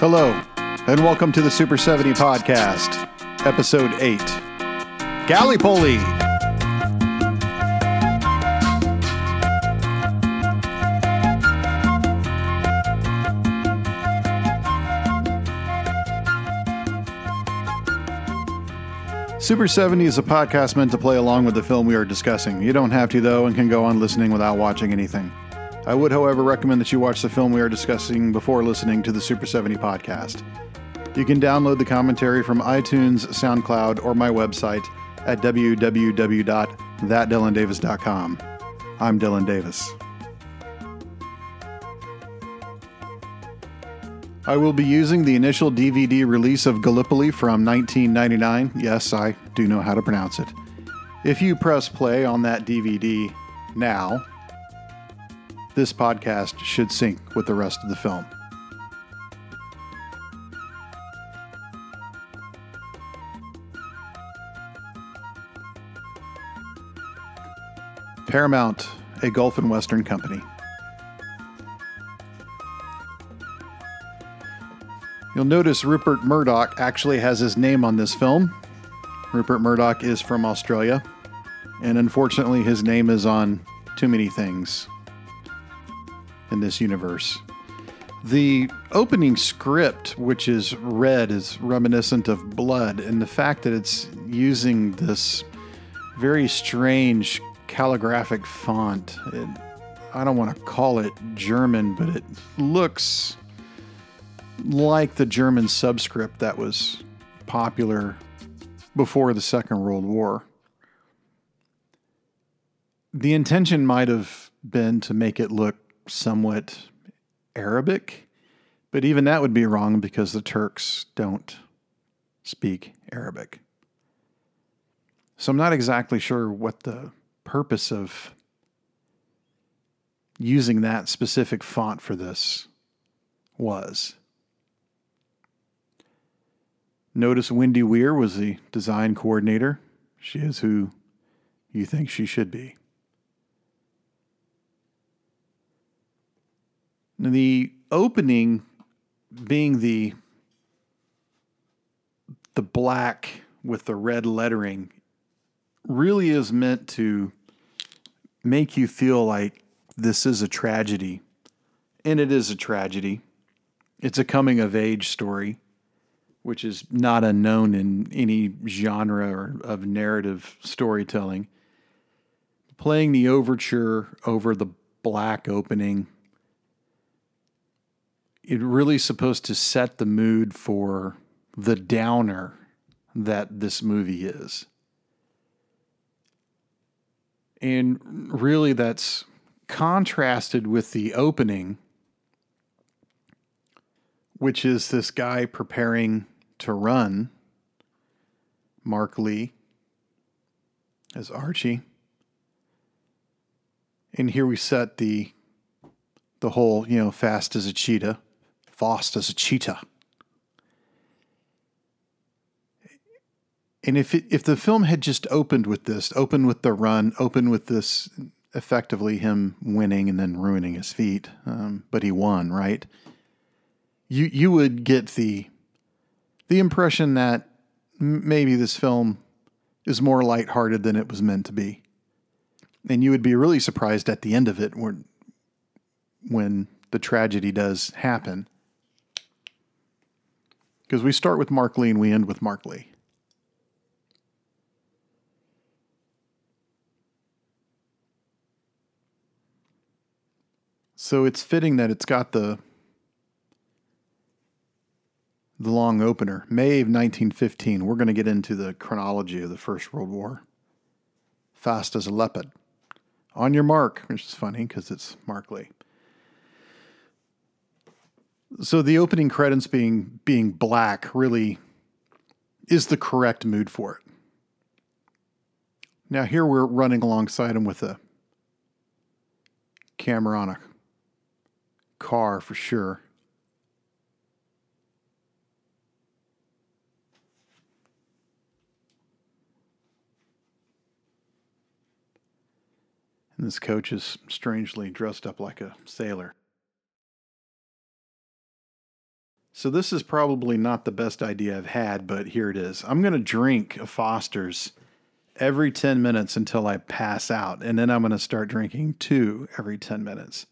Hello, and welcome to the Super 70 Podcast, Episode 8 Gallipoli. Super 70 is a podcast meant to play along with the film we are discussing. You don't have to, though, and can go on listening without watching anything. I would, however, recommend that you watch the film we are discussing before listening to the Super 70 podcast. You can download the commentary from iTunes, SoundCloud, or my website at www.thatdylandavis.com. I'm Dylan Davis. I will be using the initial DVD release of Gallipoli from 1999. Yes, I do know how to pronounce it. If you press play on that DVD now, this podcast should sync with the rest of the film. Paramount, a Gulf and Western company. You'll notice Rupert Murdoch actually has his name on this film. Rupert Murdoch is from Australia, and unfortunately, his name is on too many things in this universe. The opening script, which is red, is reminiscent of blood, and the fact that it's using this very strange calligraphic font. It, I don't want to call it German, but it looks like the German subscript that was popular before the Second World War. The intention might have been to make it look somewhat Arabic, but even that would be wrong because the Turks don't speak Arabic. So I'm not exactly sure what the purpose of using that specific font for this was. Notice Wendy Weir was the design coordinator. She is who you think she should be. The opening being the the black with the red lettering really is meant to make you feel like this is a tragedy. And it is a tragedy. It's a coming of age story, which is not unknown in any genre of narrative storytelling. Playing the overture over the black opening it really supposed to set the mood for the downer that this movie is. And really, that's contrasted with the opening, which is this guy preparing to run, Mark Lee as Archie. And here we set the the whole, you know, fast as a cheetah fast as a cheetah. And if it, if the film had just opened with this, opened with the run, opened with this effectively him winning and then ruining his feet, um, but he won, right? You you would get the the impression that maybe this film is more lighthearted than it was meant to be, and you would be really surprised at the end of it when when the tragedy does happen. Because we start with Mark Lee and we end with Mark Lee. So it's fitting that it's got the the long opener, May of 1915. We're going to get into the chronology of the First World War. Fast as a leopard. On your mark, which is funny because it's Mark Lee. So the opening credits being being black really is the correct mood for it. Now here we're running alongside him with a camera on a car for sure. And this coach is strangely dressed up like a sailor. So this is probably not the best idea I've had, but here it is. I'm going to drink a Foster's every 10 minutes until I pass out, and then I'm going to start drinking two every 10 minutes.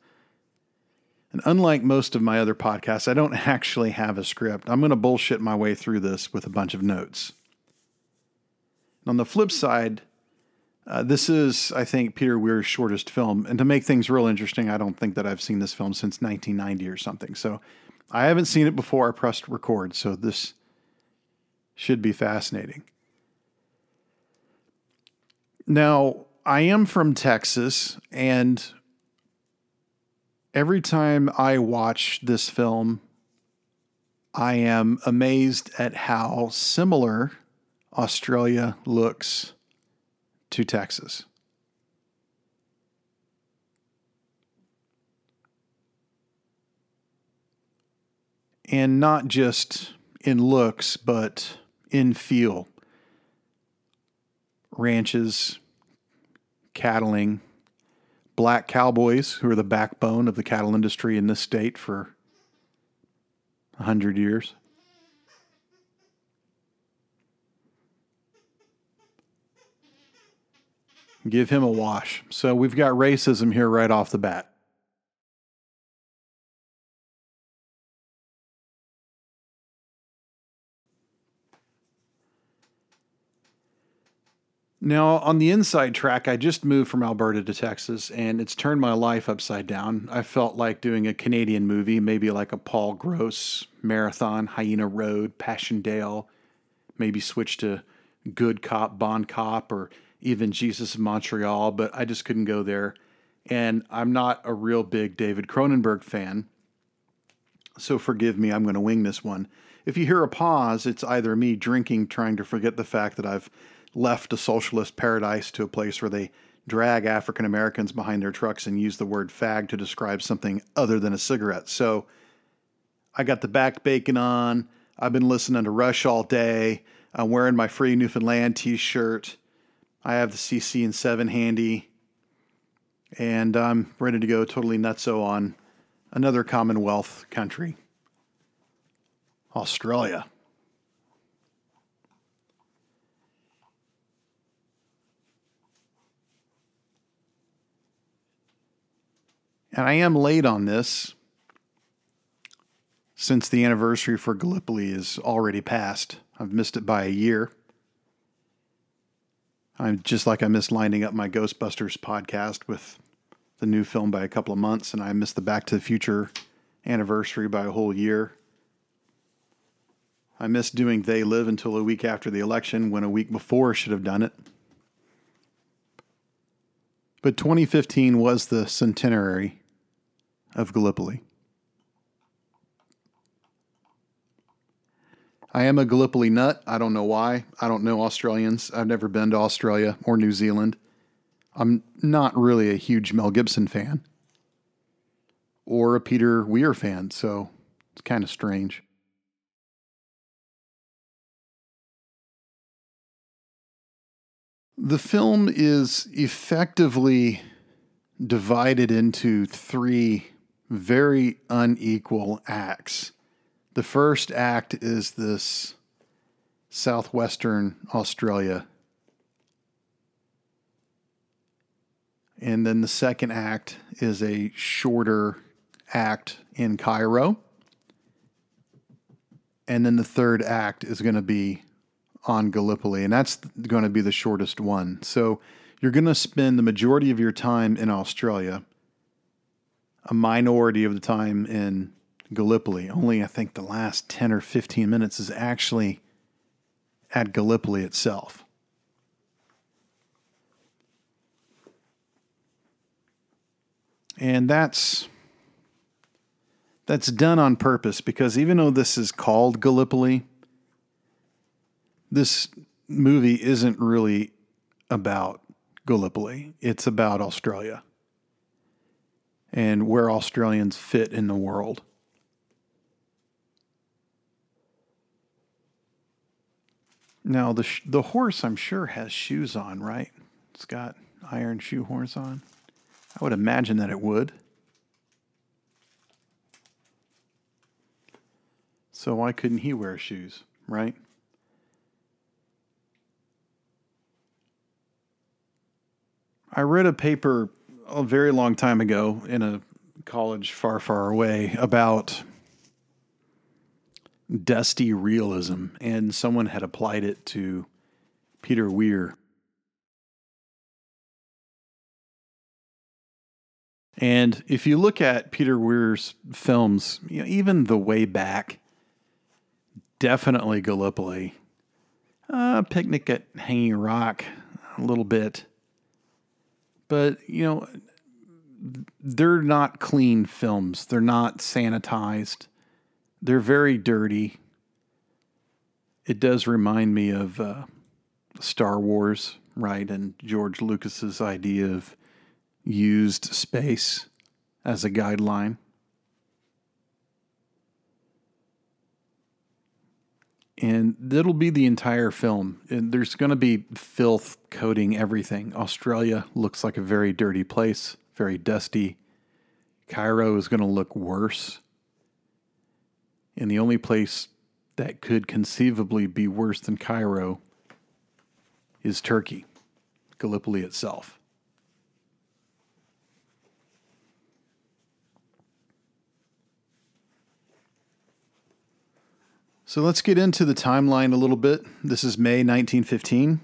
And unlike most of my other podcasts, I don't actually have a script. I'm going to bullshit my way through this with a bunch of notes. On the flip side, uh, this is, I think, Peter Weir's shortest film. And to make things real interesting, I don't think that I've seen this film since 1990 or something. So I haven't seen it before I pressed record, so this should be fascinating. Now, I am from Texas, and every time I watch this film, I am amazed at how similar Australia looks to Texas. And not just in looks, but in feel. Ranches, cattling, black cowboys who are the backbone of the cattle industry in this state for a hundred years. Give him a wash. So we've got racism here right off the bat. Now, on the inside track, I just moved from Alberta to Texas, and it's turned my life upside down. I felt like doing a Canadian movie, maybe like a Paul Gross marathon, Hyena Road, Passchendaele, maybe switch to Good Cop, Bond Cop, or even Jesus of Montreal, but I just couldn't go there. And I'm not a real big David Cronenberg fan, so forgive me, I'm going to wing this one. If you hear a pause, it's either me drinking, trying to forget the fact that I've left a socialist paradise to a place where they drag African Americans behind their trucks and use the word fag to describe something other than a cigarette. So I got the back bacon on. I've been listening to Rush all day. I'm wearing my free Newfoundland t shirt. I have the CC and 7 handy. And I'm ready to go totally nutso on another Commonwealth country, Australia. And I am late on this since the anniversary for Gallipoli is already passed. I've missed it by a year. I'm just like I missed lining up my Ghostbusters podcast with the new film by a couple of months, and I missed the Back to the Future anniversary by a whole year. I missed doing They Live until a week after the election when a week before should have done it. But 2015 was the centenary of Gallipoli. I am a Gallipoli nut. I don't know why. I don't know Australians. I've never been to Australia or New Zealand. I'm not really a huge Mel Gibson fan or a Peter Weir fan, so it's kind of strange. The film is effectively divided into three very unequal acts. The first act is this southwestern Australia. And then the second act is a shorter act in Cairo. And then the third act is going to be on Gallipoli, and that's going to be the shortest one. So you're going to spend the majority of your time in Australia a minority of the time in Gallipoli. Only, I think, the last 10 or 15 minutes is actually at Gallipoli itself. And that's that's done on purpose because even though this is called Gallipoli, this movie isn't really about Gallipoli. It's about Australia and where Australians fit in the world. Now the sh- the horse I'm sure has shoes on, right? It's got iron shoe horns on. I would imagine that it would. So why couldn't he wear shoes, right? I read a paper a very long time ago in a college far, far away about dusty realism, and someone had applied it to Peter Weir. And if you look at Peter Weir's films, you know, even the way back, definitely Gallipoli, uh, Picnic at Hanging Rock, a little bit. But, you know, they're not clean films. They're not sanitized. They're very dirty. It does remind me of uh, Star Wars, right? And George Lucas's idea of used space as a guideline. And that'll be the entire film. And there's going to be filth coating everything. Australia looks like a very dirty place, very dusty. Cairo is going to look worse. And the only place that could conceivably be worse than Cairo is Turkey, Gallipoli itself. So let's get into the timeline a little bit. This is May 1915.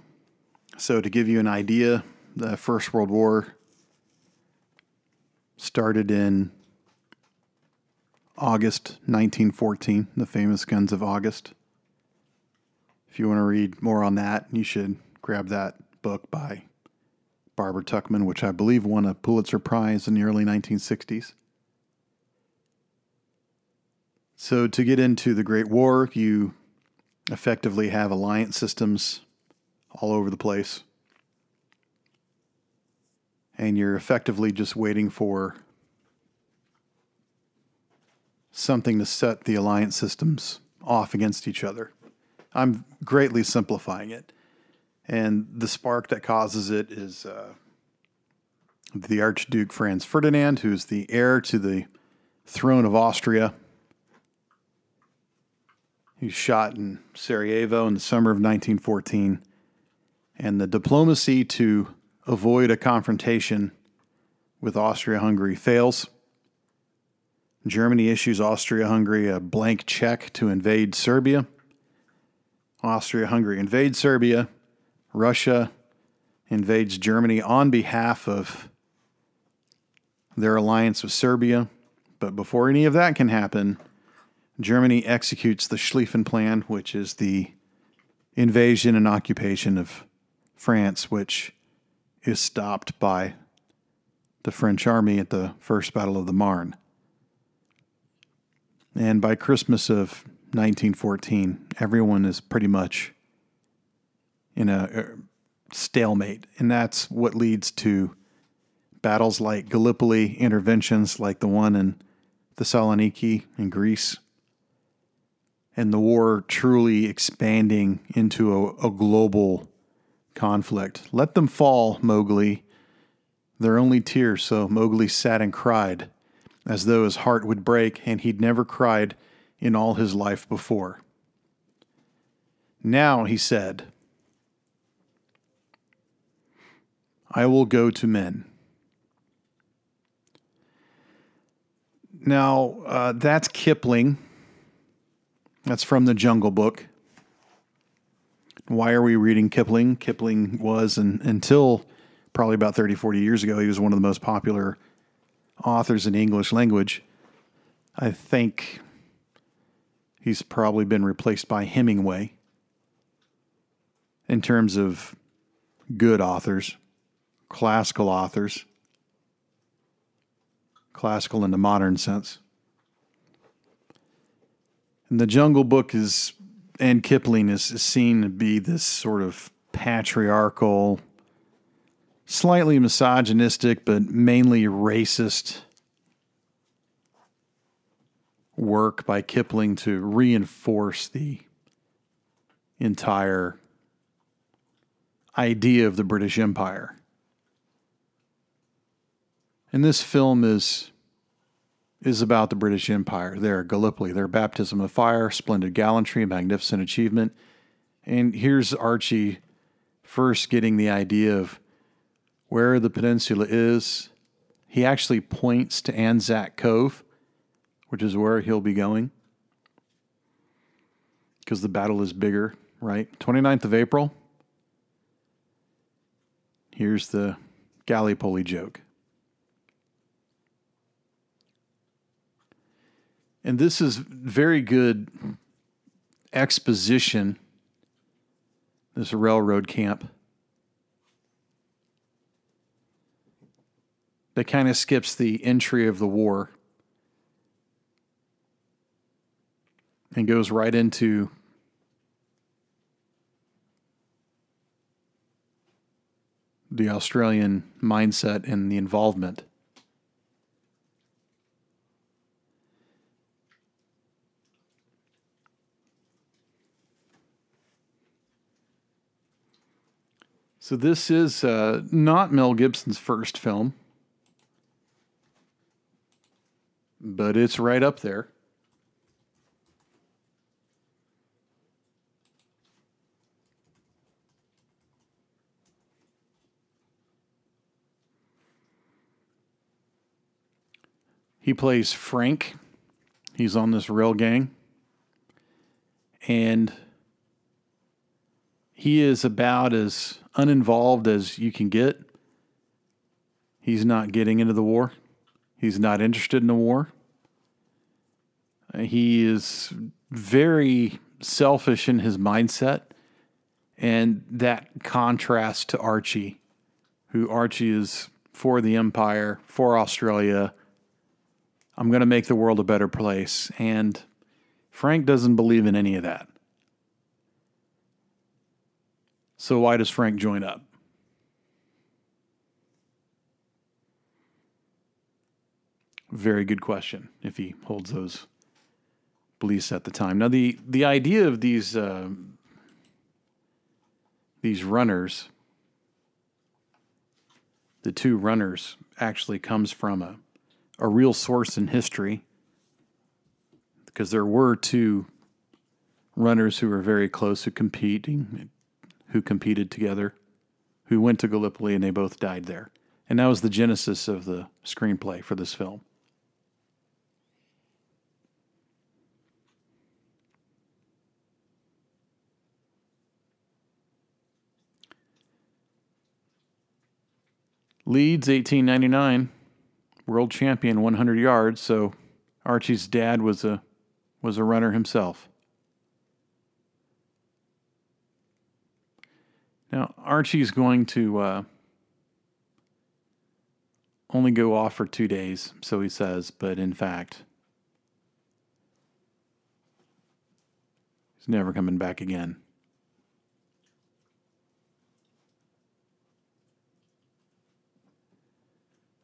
So, to give you an idea, the First World War started in August 1914, the famous Guns of August. If you want to read more on that, you should grab that book by Barbara Tuchman, which I believe won a Pulitzer Prize in the early 1960s. So, to get into the Great War, you effectively have alliance systems all over the place. And you're effectively just waiting for something to set the alliance systems off against each other. I'm greatly simplifying it. And the spark that causes it is uh, the Archduke Franz Ferdinand, who's the heir to the throne of Austria he was shot in Sarajevo in the summer of 1914. And the diplomacy to avoid a confrontation with Austria Hungary fails. Germany issues Austria Hungary a blank check to invade Serbia. Austria Hungary invades Serbia. Russia invades Germany on behalf of their alliance with Serbia. But before any of that can happen, Germany executes the Schlieffen Plan, which is the invasion and occupation of France, which is stopped by the French army at the First Battle of the Marne. And by Christmas of 1914, everyone is pretty much in a er, stalemate. And that's what leads to battles like Gallipoli, interventions like the one in Thessaloniki in Greece, and the war truly expanding into a, a global conflict. Let them fall, Mowgli. They're only tears, so Mowgli sat and cried, as though his heart would break, and he'd never cried in all his life before. Now, he said, I will go to men. Now, uh, that's Kipling that's from the Jungle Book. Why are we reading Kipling? Kipling was, and until probably about 30, 40 years ago, he was one of the most popular authors in English language. I think he's probably been replaced by Hemingway in terms of good authors, classical authors, classical in the modern sense. And the Jungle Book is, and Kipling is, is seen to be this sort of patriarchal, slightly misogynistic, but mainly racist work by Kipling to reinforce the entire idea of the British Empire. And this film is is about the British Empire, their Gallipoli, their baptism of fire, splendid gallantry, magnificent achievement. And here's Archie first getting the idea of where the peninsula is. He actually points to Anzac Cove, which is where he'll be going because the battle is bigger, right? 29th of April. Here's the Gallipoli joke. And this is very good exposition, this railroad camp. That kind of skips the entry of the war and goes right into the Australian mindset and the involvement. So this is uh, not Mel Gibson's first film, but it's right up there. He plays Frank. He's on this rail gang. And he is about as uninvolved as you can get. He's not getting into the war. He's not interested in the war. He is very selfish in his mindset. And that contrast to Archie, who Archie is for the Empire, for Australia. I'm going to make the world a better place. And Frank doesn't believe in any of that. So why does Frank join up? Very good question. If he holds those beliefs at the time. Now the the idea of these uh, these runners, the two runners, actually comes from a a real source in history because there were two runners who were very close to competing who competed together, who went to Gallipoli, and they both died there. And that was the genesis of the screenplay for this film. Leeds, 1899, world champion, 100 yards. So Archie's dad was a was a runner himself. Now, Archie's going to uh, only go off for two days, so he says, but in fact, he's never coming back again.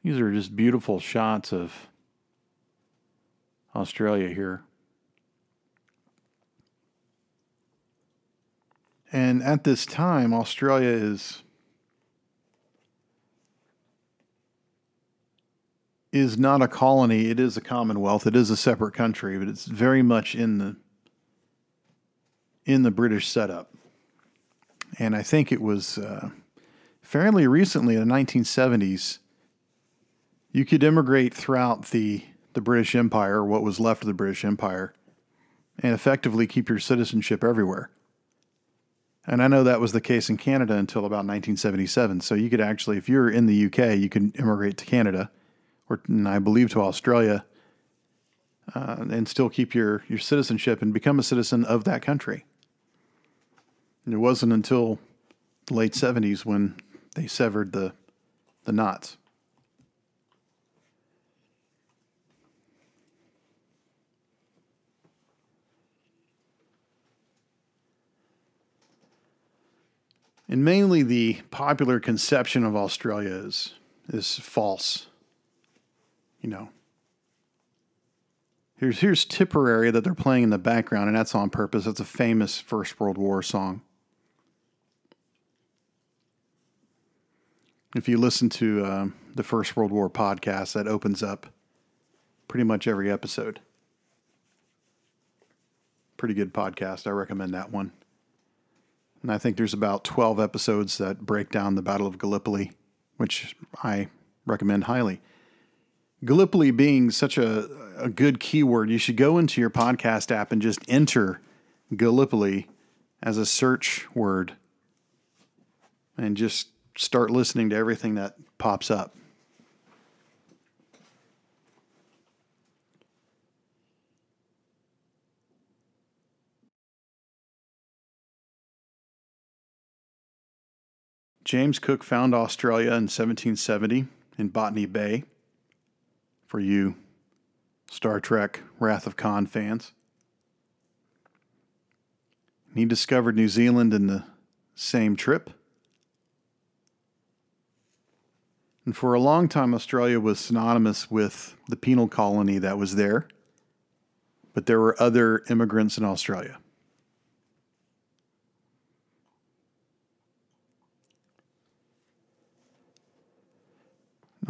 These are just beautiful shots of Australia here. And at this time, Australia is is not a colony. It is a commonwealth. It is a separate country, but it's very much in the in the British setup. And I think it was uh, fairly recently in the 1970s. You could immigrate throughout the the British Empire, what was left of the British Empire, and effectively keep your citizenship everywhere. And I know that was the case in Canada until about 1977. So you could actually, if you're in the UK, you can immigrate to Canada, or I believe to Australia, uh, and still keep your, your citizenship and become a citizen of that country. And it wasn't until the late 70s when they severed the, the knots. And mainly the popular conception of Australia is, is false. You know, here's, here's Tipperary that they're playing in the background, and that's on purpose. That's a famous First World War song. If you listen to uh, the First World War podcast, that opens up pretty much every episode. Pretty good podcast. I recommend that one. And I think there's about 12 episodes that break down the Battle of Gallipoli, which I recommend highly. Gallipoli being such a, a good keyword, you should go into your podcast app and just enter Gallipoli as a search word and just start listening to everything that pops up. James Cook found Australia in 1770 in Botany Bay. For you Star Trek Wrath of Khan fans. He discovered New Zealand in the same trip. And for a long time, Australia was synonymous with the penal colony that was there, but there were other immigrants in Australia.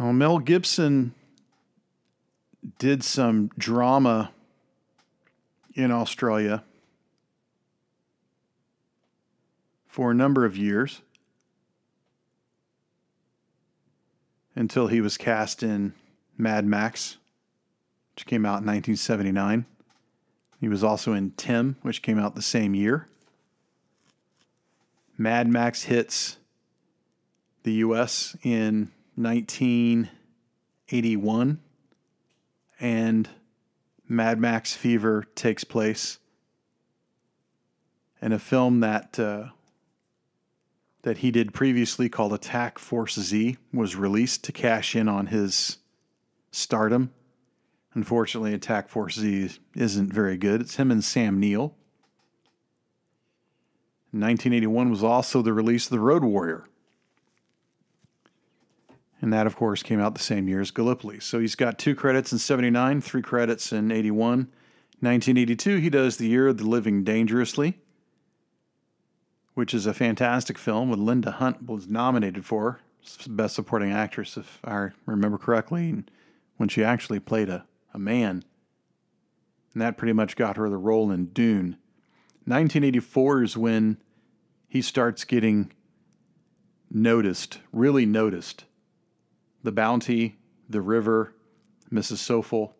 Now, Mel Gibson did some drama in Australia for a number of years until he was cast in Mad Max, which came out in 1979. He was also in Tim, which came out the same year. Mad Max hits the US in 1981, and Mad Max Fever takes place. And a film that uh, that he did previously called Attack Force Z was released to cash in on his stardom. Unfortunately, Attack Force Z isn't very good. It's him and Sam Neill. 1981 was also the release of The Road Warrior. And that, of course, came out the same year as Gallipoli. So he's got two credits in 79, three credits in 81. 1982, he does The Year of the Living Dangerously which is a fantastic film with Linda Hunt was nominated for Best Supporting Actress, if I remember correctly, when she actually played a, a man. And that pretty much got her the role in Dune. 1984 is when he starts getting noticed, really noticed. The Bounty, The River, Mrs. Soffel.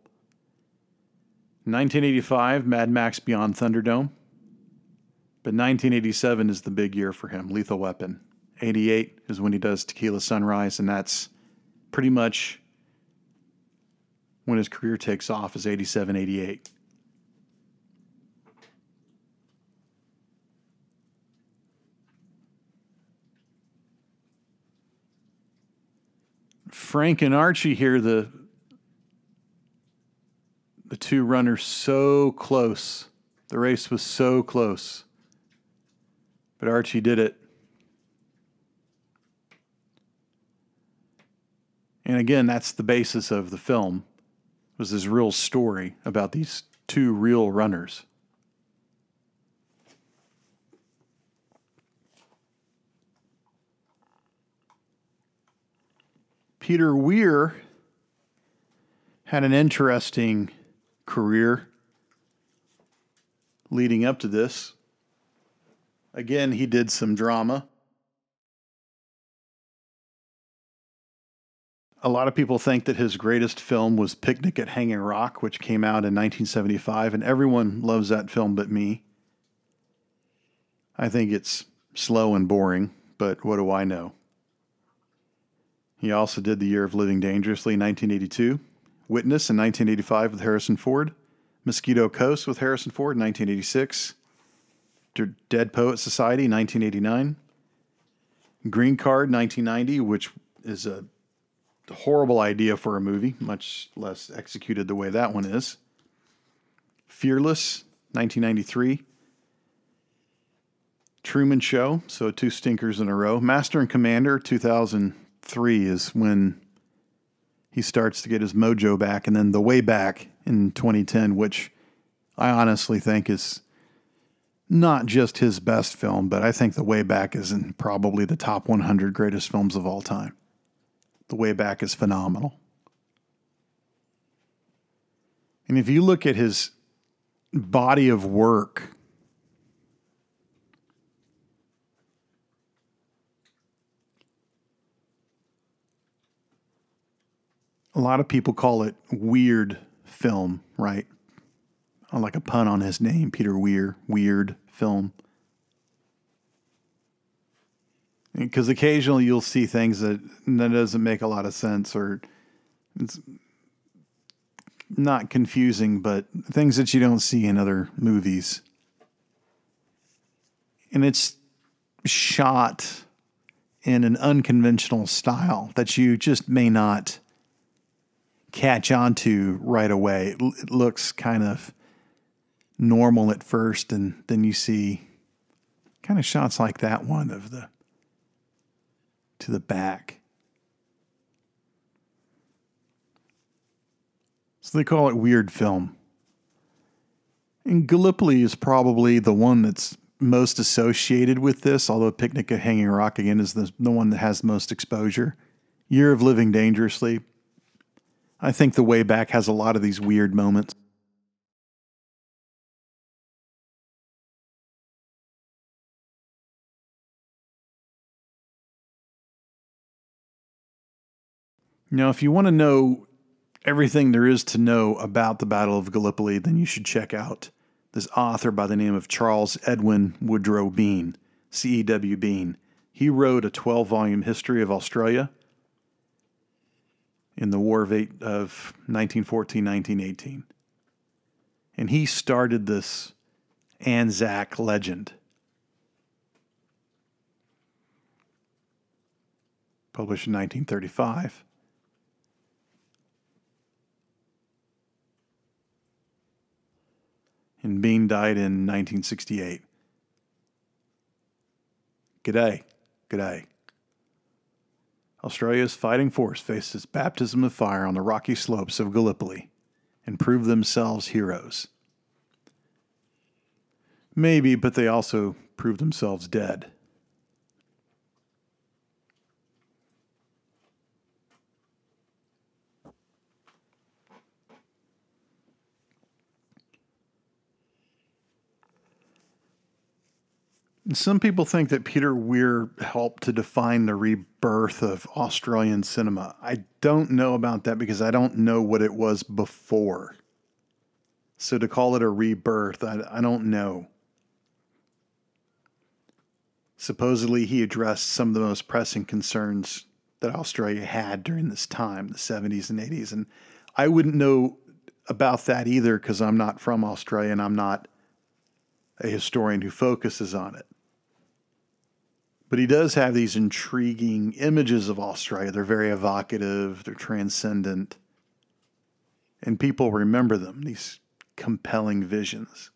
1985, Mad Max Beyond Thunderdome. But 1987 is the big year for him, Lethal Weapon. 88 is when he does Tequila Sunrise, and that's pretty much when his career takes off, is 87, 88. Frank and Archie here, the the two runners so close. The race was so close. But Archie did it. And again, that's the basis of the film. Was this real story about these two real runners. Peter Weir had an interesting career leading up to this. Again, he did some drama. A lot of people think that his greatest film was Picnic at Hanging Rock, which came out in 1975, and everyone loves that film but me. I think it's slow and boring, but what do I know? He also did The Year of Living Dangerously, in 1982, Witness in 1985 with Harrison Ford, Mosquito Coast with Harrison Ford, in 1986, Dead Poet Society, 1989. Green Card, 1990, which is a horrible idea for a movie, much less executed the way that one is. Fearless, 1993. Truman Show, so two stinkers in a row. Master and Commander, 2003 is when he starts to get his mojo back, and then The Way Back in 2010, which I honestly think is not just his best film, but I think The Way Back is in probably the top 100 greatest films of all time. The Way Back is phenomenal. And if you look at his body of work, a lot of people call it weird film, right? Uh, like a pun on his name, Peter Weir, weird film. Because occasionally you'll see things that that doesn't make a lot of sense, or it's not confusing, but things that you don't see in other movies. And it's shot in an unconventional style that you just may not catch on to right away. It, looks kind of normal at first, and then you see kind of shots like that one of the to the back. So they call it weird film. And Gallipoli is probably the one that's most associated with this, although Picnic at Hanging Rock again is the, the one that has most exposure. Year of Living Dangerously. I think The Way Back has a lot of these weird moments. Now, if you want to know everything there is to know about the Battle of Gallipoli, then you should check out this author by the name of Charles Edwin Woodrow Bean, C.E.W. Bean. He wrote a 12 volume history of Australia in the War of, eight, of 1914 1918. And he started this Anzac legend. Published in 1935. and Bean died in 1968. G'day. G'day. Australia's fighting force faced its baptism of fire on the rocky slopes of Gallipoli and proved themselves heroes. Maybe, but they also proved themselves dead. Some people think that Peter Weir helped to define the rebirth of Australian cinema. I don't know about that because I don't know what it was before. So to call it a rebirth, I, I don't know. Supposedly, he addressed some of the most pressing concerns that Australia had during this time, the 70s and 80s. And I wouldn't know about that either because I'm not from Australia and I'm not a historian who focuses on it. But he does have these intriguing images of Australia. They're very evocative, they're transcendent, and people remember them, these compelling visions.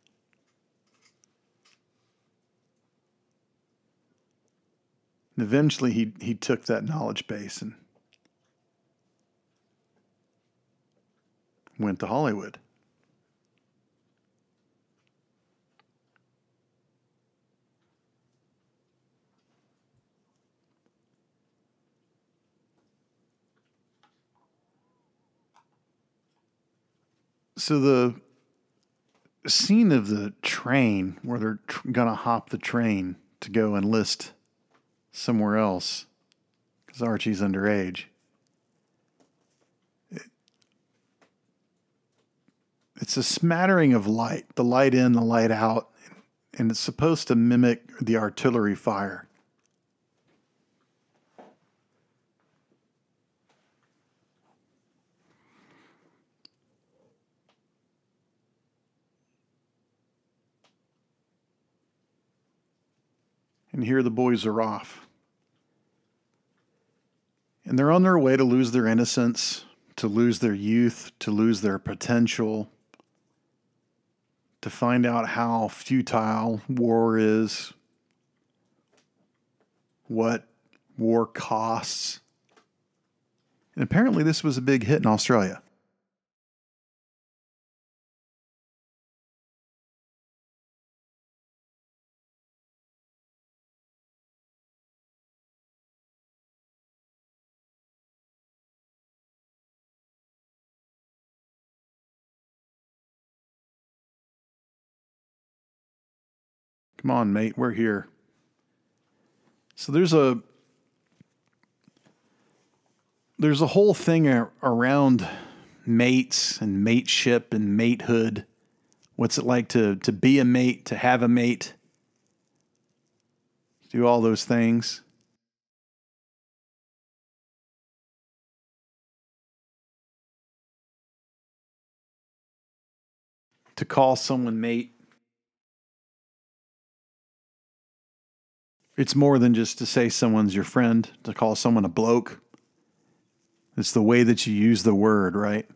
And eventually, he, he took that knowledge base and went to Hollywood. So the scene of the train where they're tr- gonna hop the train to go enlist somewhere else because Archie's underage. It, it's a smattering of light, the light in, the light out, and it's supposed to mimic the artillery fire. Here the boys are off. And they're on their way to lose their innocence, to lose their youth, to lose their potential, to find out how futile war is, what war costs. And apparently, this was a big hit in Australia. Come on, mate, we're here. So there's a there's a whole thing around mates and mateship and matehood. What's it like to to be a mate, to have a mate? Do all those things. To call someone mate. It's more than just to say someone's your friend, to call someone a bloke. It's the way that you use the word, right?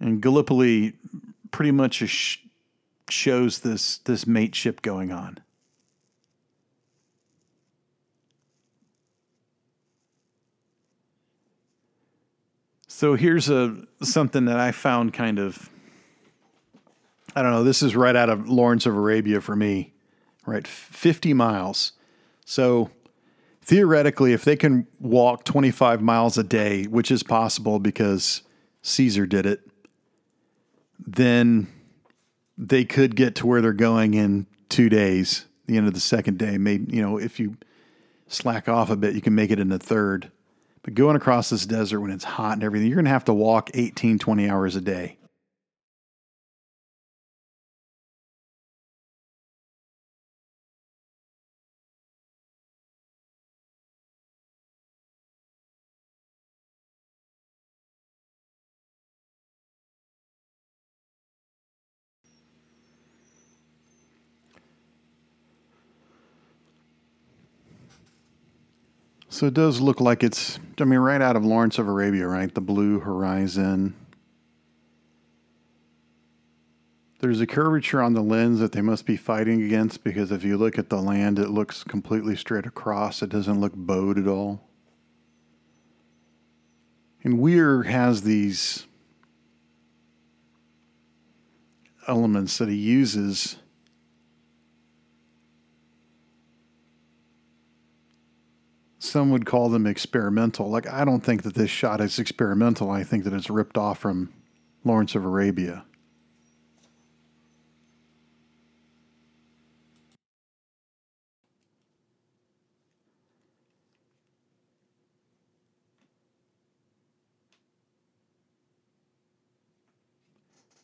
And Gallipoli pretty much shows this this mateship going on. So here's a something that I found kind of I don't know, this is right out of Lawrence of Arabia for me. Right, 50 miles. So theoretically if they can walk 25 miles a day, which is possible because Caesar did it, then they could get to where they're going in two days. The end of the second day, maybe you know if you slack off a bit, you can make it in the third. But going across this desert when it's hot and everything, you're going to have to walk 18, 20 hours a day. So it does look like it's, I mean, right out of Lawrence of Arabia, right? The blue horizon. There's a curvature on the lens that they must be fighting against because if you look at the land, it looks completely straight across. It doesn't look bowed at all. And Weir has these elements that he uses some would call them experimental. Like, I don't think that this shot is experimental. I think that it's ripped off from Lawrence of Arabia.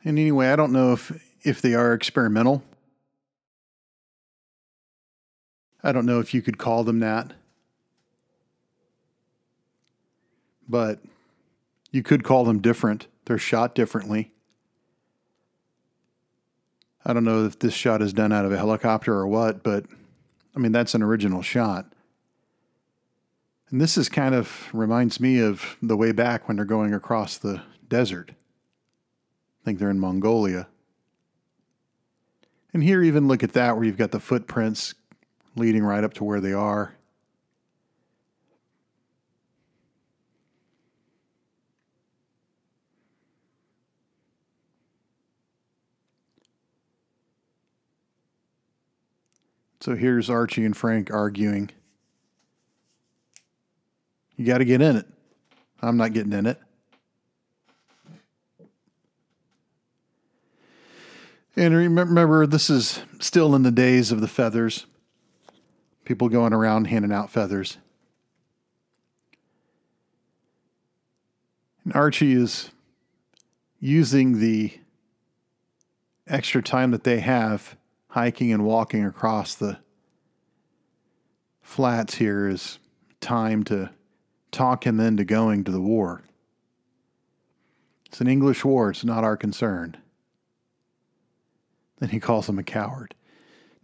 And anyway, I don't know if if they are experimental. I don't know if you could call them that. But you could call them different. They're shot differently. I don't know if this shot is done out of a helicopter or what, but I mean, that's an original shot. And this is kind of reminds me of the way back when they're going across the desert. I think they're in Mongolia. And here, even look at that, where you've got the footprints leading right up to where they are. So here's Archie and Frank arguing. You got to get in it. I'm not getting in it. And remember, this is still in the days of the feathers. People going around handing out feathers. And Archie is using the extra time that they have hiking and walking across the flats here is time to talk him into going to the war. It's an English war, it's not our concern. Then he calls him a coward.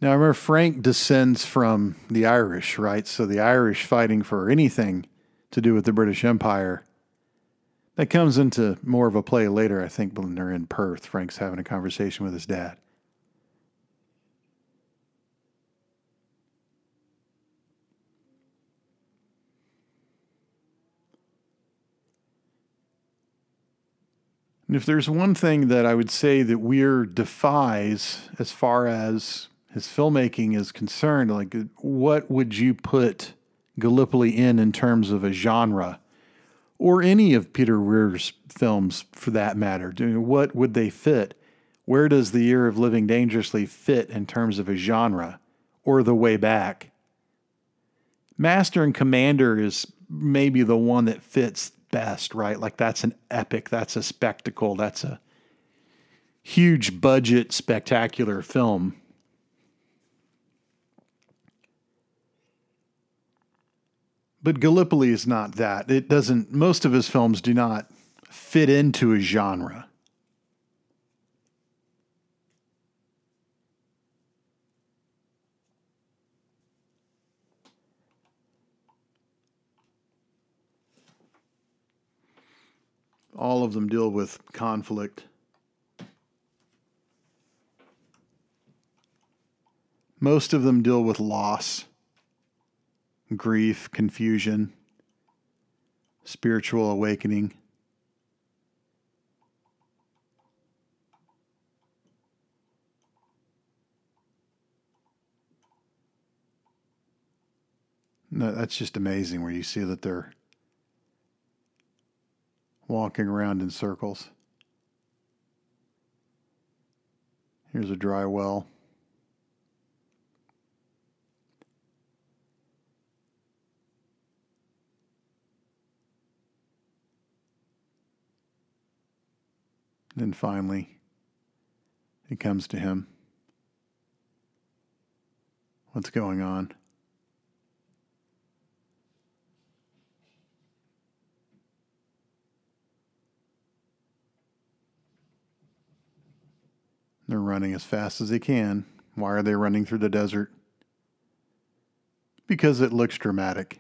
Now, remember, Frank descends from the Irish, right? So the Irish fighting for anything to do with the British Empire. That comes into more of a play later, I think, when they're in Perth. Frank's having a conversation with his dad. And if there's one thing that I would say that Weir defies as far as his filmmaking is concerned, like what would you put Gallipoli in in terms of a genre? Or any of Peter Weir's films for that matter? What would they fit? where does the year of living dangerously fit in terms of a genre or the way back? Master and Commander is maybe the one that fits best, right? Like that's an epic, that's a spectacle, that's a huge budget, spectacular film. But Gallipoli is not that. It doesn't, most of his films do not fit into a genre. All of them deal with conflict. Most of them deal with loss, grief, confusion, spiritual awakening. No, that's just amazing where you see that they're walking around in circles. Here's a dry well. Then finally, it comes to him. What's going on? They're running as fast as they can. Why are they running through the desert? Because it looks dramatic.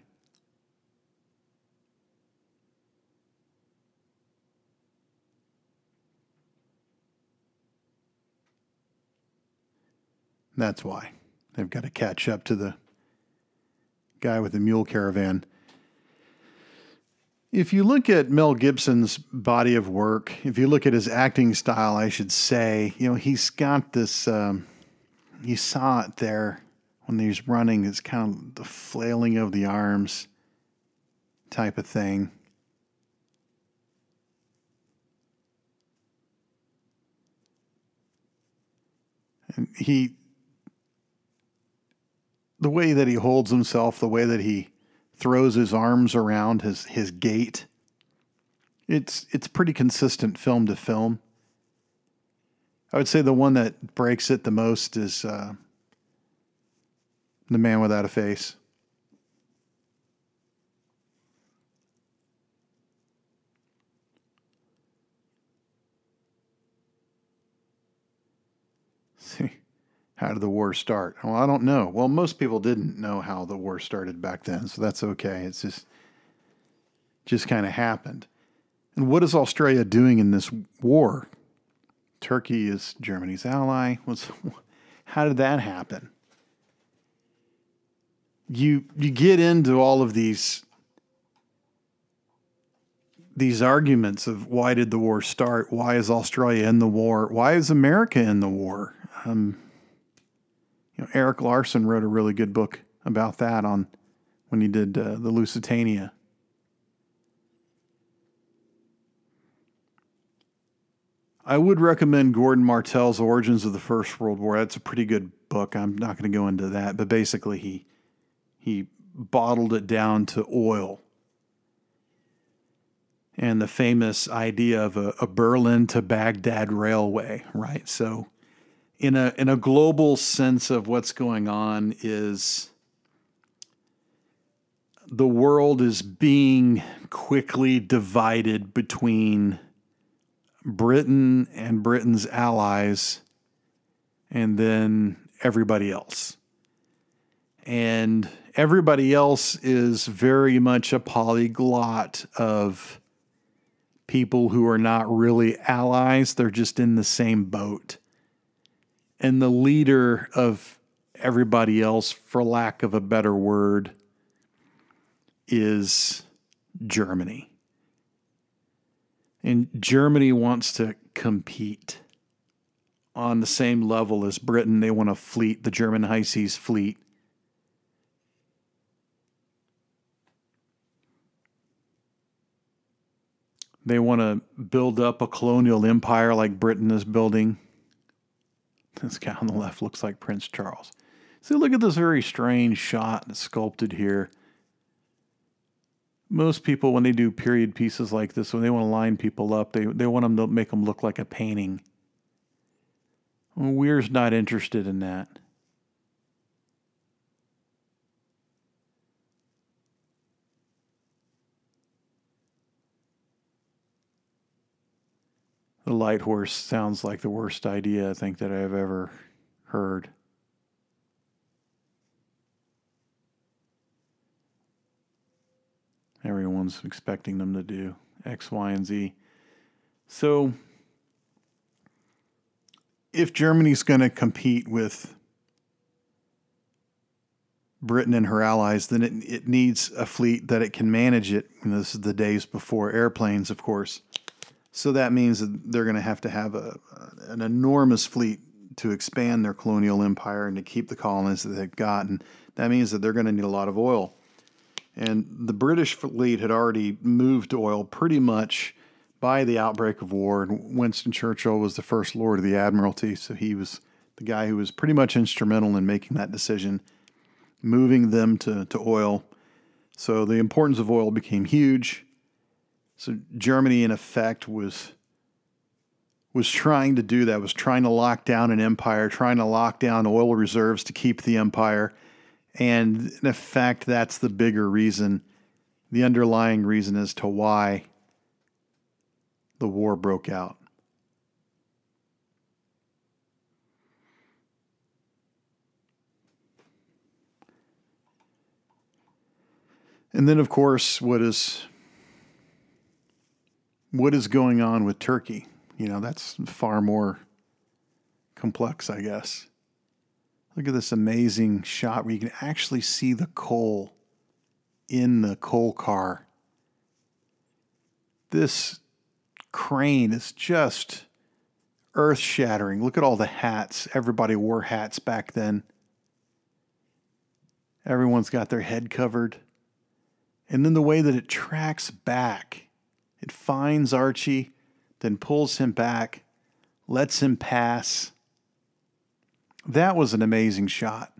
That's why. They've got to catch up to the guy with the mule caravan. If you look at Mel Gibson's body of work, if you look at his acting style, I should say, you know, he's got this, um, you saw it there when he's running, it's kind of the flailing of the arms type of thing. And he, the way that he holds himself, the way that he throws his arms around his his gait. It's it's pretty consistent film to film. I would say the one that breaks it the most is uh, the man without a face. See, how did the war start? Well, I don't know. Well, most people didn't know how the war started back then, so that's okay. It's just just kind of happened. And what is Australia doing in this war? Turkey is Germany's ally. What's how did that happen? You you get into all of these these arguments of why did the war start? Why is Australia in the war? Why is America in the war? Um, you know, Erik Larson wrote a really good book about that on when he did uh, the Lusitania. I would recommend Gordon Martel's Origins of the First World War. That's a pretty good book. I'm not going to go into that, but basically he he bottled it down to oil and the famous idea of a, a Berlin to Baghdad railway, right? So in a in a global sense of what's going on is the world is being quickly divided between Britain and Britain's allies and then everybody else. And everybody else is very much a polyglot of people who are not really allies, they're just in the same boat and the leader of everybody else, for lack of a better word, is Germany. And Germany wants to compete on the same level as Britain. They want a fleet, the German High Seas Fleet. They want to build up a colonial empire like Britain is building This guy on the left looks like Prince Charles. See, look at this very strange shot that's sculpted here. Most people, when they do period pieces like this, when they want to line people up, they, they want them to make them look like a painting. Weir's not interested in that. The light horse sounds like the worst idea I think that I've ever heard. Everyone's expecting them to do X, Y, and Z. So, if Germany's going to compete with Britain and her allies, then it, it needs a fleet that it can manage it. And this is the days before airplanes, of course. So that means that they're going to have to have a, an enormous fleet to expand their colonial empire and to keep the colonies that they've got. And that means that they're going to need a lot of oil. And the British fleet had already moved to oil pretty much by the outbreak of war. And Winston Churchill was the first Lord of the Admiralty. So he was the guy who was pretty much instrumental in making that decision, moving them to, to oil. So the importance of oil became huge. So Germany, in effect, was was trying to do that. Was trying to lock down an empire, trying to lock down oil reserves to keep the empire, and in effect, that's the bigger reason, the underlying reason as to why the war broke out. And then, of course, what is what is going on with Turkey. You know, that's far more complex, I guess. Look at this amazing shot where you can actually see the coal in the coal car. This crane is just earth shattering. Look at all the hats. Everybody wore hats back then. Everyone's got their head covered. And then the way that it tracks back it finds Archie, then pulls him back, lets him pass. That was an amazing shot.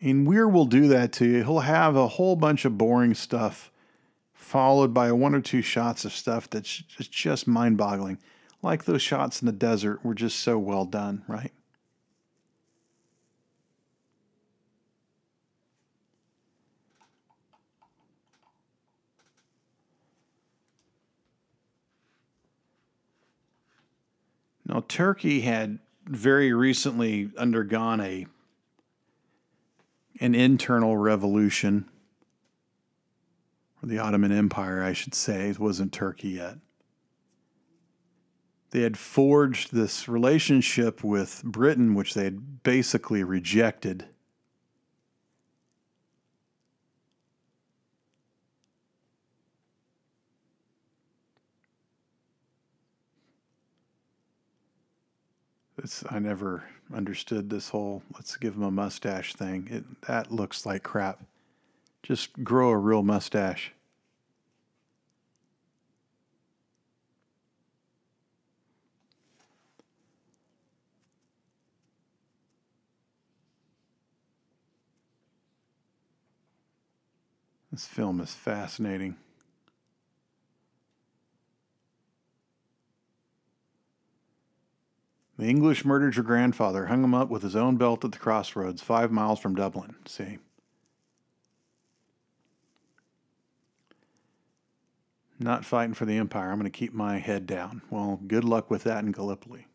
And Weir will do that to you. He'll have a whole bunch of boring stuff followed by one or two shots of stuff that's just mind boggling. Like those shots in the desert were just so well done, right? Now, Turkey had very recently undergone a an internal revolution, or the Ottoman Empire, I should say. It wasn't Turkey yet. They had forged this relationship with Britain, which they had basically rejected. It's, I never understood this whole let's give him a mustache thing. It, that looks like crap. Just grow a real mustache. This film is fascinating. The English murdered your grandfather, hung him up with his own belt at the crossroads, five miles from Dublin. See? Not fighting for the empire. I'm going to keep my head down. Well, good luck with that in Gallipoli.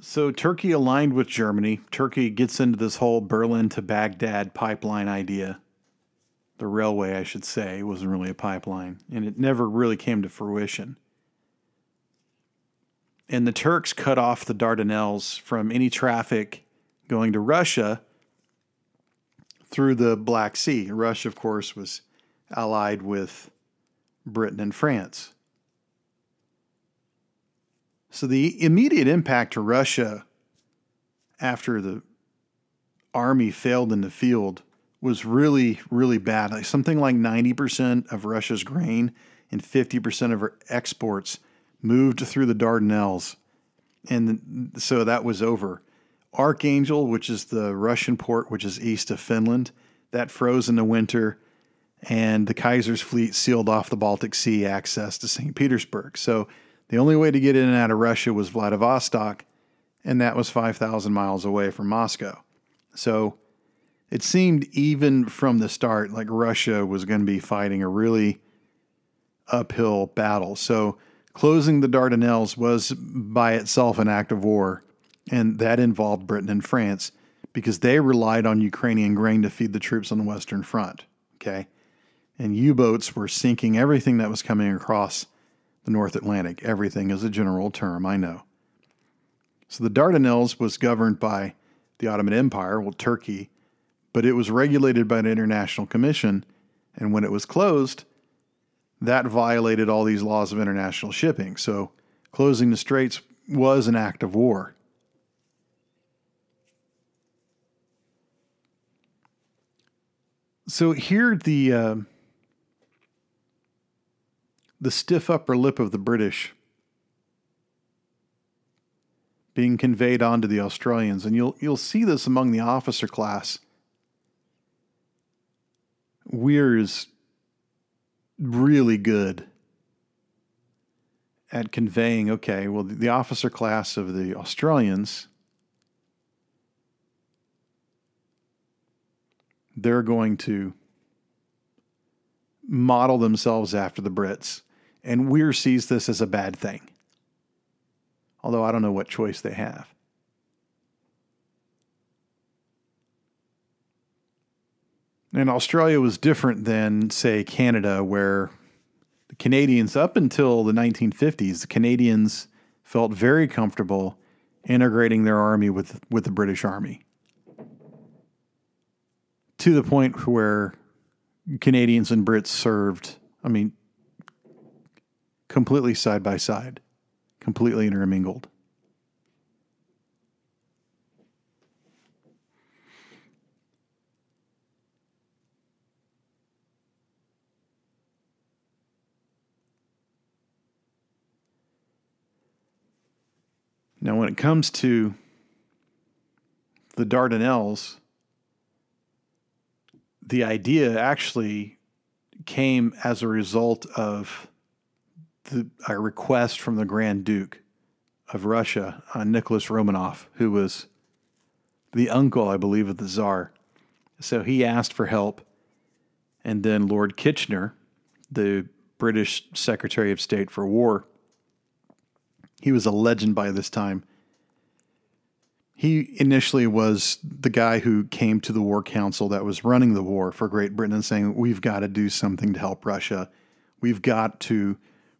So Turkey aligned with Germany. Turkey gets into this whole Berlin to Baghdad pipeline idea. The railway, I should say, wasn't really a pipeline, and it never really came to fruition and the Turks cut off the Dardanelles from any traffic going to Russia through the Black Sea. Russia, of course, was allied with Britain and France. So the immediate impact to Russia after the army failed in the field was really, really bad. Like something like 90% of Russia's grain and 50% of her exports moved through the Dardanelles. And so that was over. Archangel, which is the Russian port, which is east of Finland, that froze in the winter, and the Kaiser's fleet sealed off the Baltic Sea access to St. Petersburg. So the only way to get in and out of Russia was Vladivostok, and that was 5,000 miles away from Moscow. So it seemed even from the start like Russia was going to be fighting a really uphill battle. So closing the Dardanelles was by itself an act of war, and that involved Britain and France because they relied on Ukrainian grain to feed the troops on the Western Front. Okay. And U boats were sinking everything that was coming across the North Atlantic. Everything is a general term, I know. So the Dardanelles was governed by the Ottoman Empire, well, Turkey, but it was regulated by an international commission. And when it was closed, that violated all these laws of international shipping. So closing the straits was an act of war. So here the uh, the stiff upper lip of the British being conveyed on to the Australians, and you'll you'll see this among the officer class. Weir is really good at conveying. Okay, well, the officer class of the Australians they're going to model themselves after the Brits. And Weir sees this as a bad thing. Although I don't know what choice they have. And Australia was different than, say, Canada, where the Canadians, up until the 1950s, the Canadians felt very comfortable integrating their army with, with the British Army to the point where Canadians and Brits served, I mean, completely side by side, completely intermingled. Now, when it comes to the Dardanelles, the idea actually came as a result of the, a request from the Grand Duke of Russia, uh, Nicholas Romanov, who was the uncle, I believe, of the Tsar. So he asked for help. And then Lord Kitchener, the British Secretary of State for War, he was a legend by this time he initially was the guy who came to the war council that was running the war for Great Britain and saying, We've got to do something to help Russia. We've got to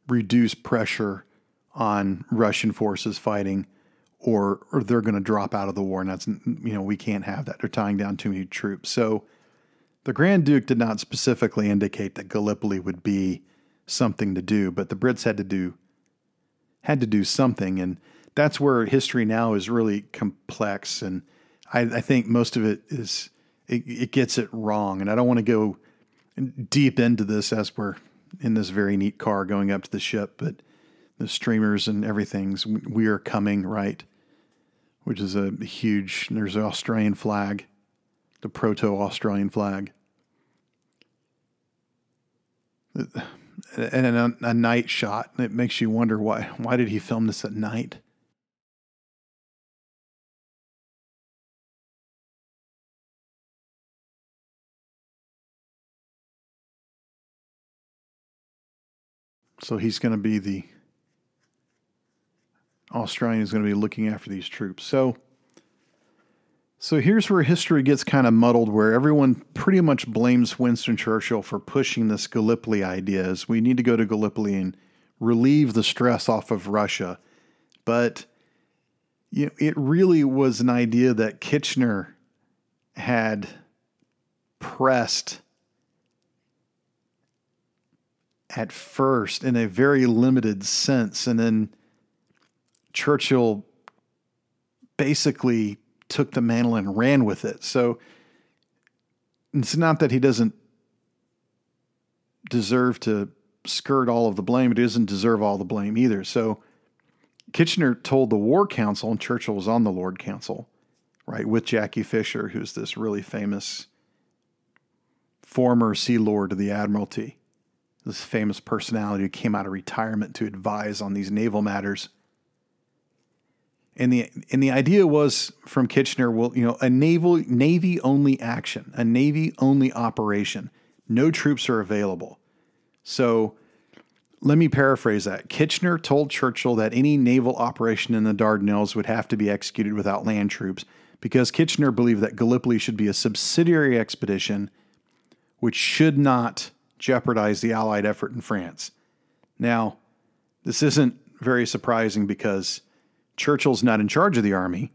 reduce pressure on Russian forces fighting, or, or they're going to drop out of the war. And that's, you know, we can't have that. They're tying down too many troops. So the Grand Duke did not specifically indicate that Gallipoli would be something to do, but the Brits had to do had to do something. And that's where history now is really complex, and I, I think most of it is it, it gets it wrong. And I don't want to go deep into this as we're in this very neat car going up to the ship, but the streamers and everything's we are coming right, which is a huge. There's an Australian flag, the proto-Australian flag. Uh, And a, a night shot. It makes you wonder why. Why did he film this at night? So he's going to be the Australian is going to be looking after these troops. So so here's where history gets kind of muddled where everyone pretty much blames Winston Churchill for pushing this Gallipoli idea as we need to go to Gallipoli and relieve the stress off of Russia. But you know, it really was an idea that Kitchener had pressed at first in a very limited sense. And then Churchill basically took the mantle and ran with it. So it's not that he doesn't deserve to skirt all of the blame, he doesn't deserve all the blame either. So Kitchener told the War Council, and Churchill was on the War Council, right, with Jackie Fisher, who's this really famous former Sea Lord of the Admiralty, this famous personality who came out of retirement to advise on these naval matters. And the and the idea was from Kitchener, well, you know, a naval navy only action, a navy only operation. No troops are available. So let me paraphrase that. Kitchener told Churchill that any naval operation in the Dardanelles would have to be executed without land troops because Kitchener believed that Gallipoli should be a subsidiary expedition which should not jeopardize the Allied effort in France. Now, this isn't very surprising because Churchill's not in charge of the army.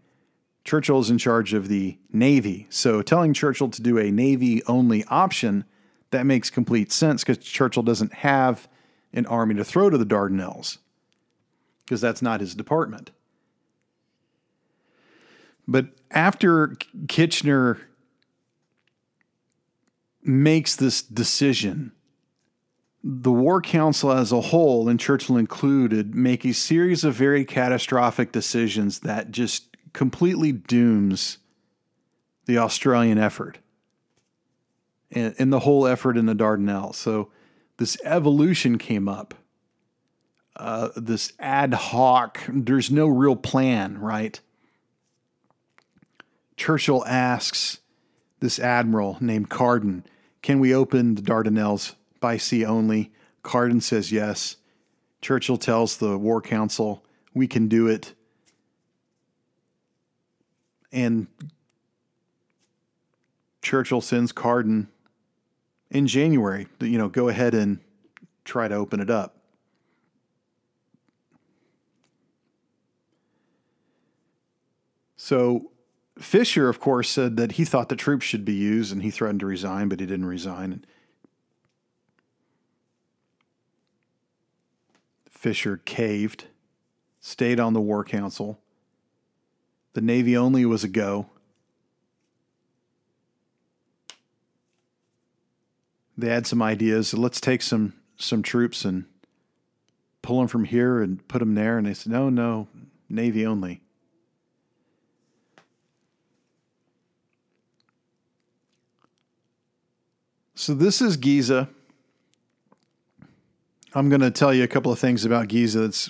Churchill's in charge of the navy. So telling Churchill to do a navy only option that makes complete sense because Churchill doesn't have an army to throw to the Dardanelles because that's not his department. But after Kitchener makes this decision, the War Council as a whole, and Churchill included, make a series of very catastrophic decisions that just completely dooms the Australian effort and, and the whole effort in the Dardanelles. So this evolution came up. Uh, this ad hoc, there's no real plan, right? Churchill asks this admiral named Carden, Can we open the Dardanelles by sea only? Carden says yes. Churchill tells the War Council, We can do it. And Churchill sends Carden in January, you know, go ahead and try to open it up. So Fisher, of course, said that he thought the troops should be used and he threatened to resign, but he didn't resign. Fisher caved, stayed on the War Council. The Navy only was a go. they had some ideas. Let's take some some troops and pull them from here and put them there. And they said, no, no, Navy only. So this is Giza. I'm going to tell you a couple of things about Giza that's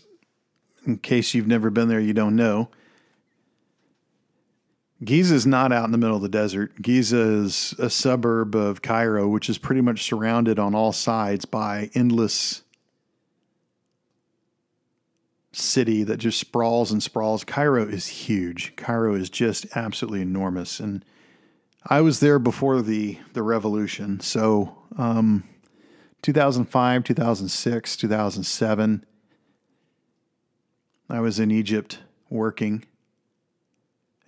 in case you've never been there, you don't know. Giza is not out in the middle of the desert. Giza is a suburb of Cairo, which is pretty much surrounded on all sides by endless city that just sprawls and sprawls. Cairo is huge. Cairo is just absolutely enormous. And I was there before the, the revolution. So, um, 2005, 2006, 2007, I was in Egypt working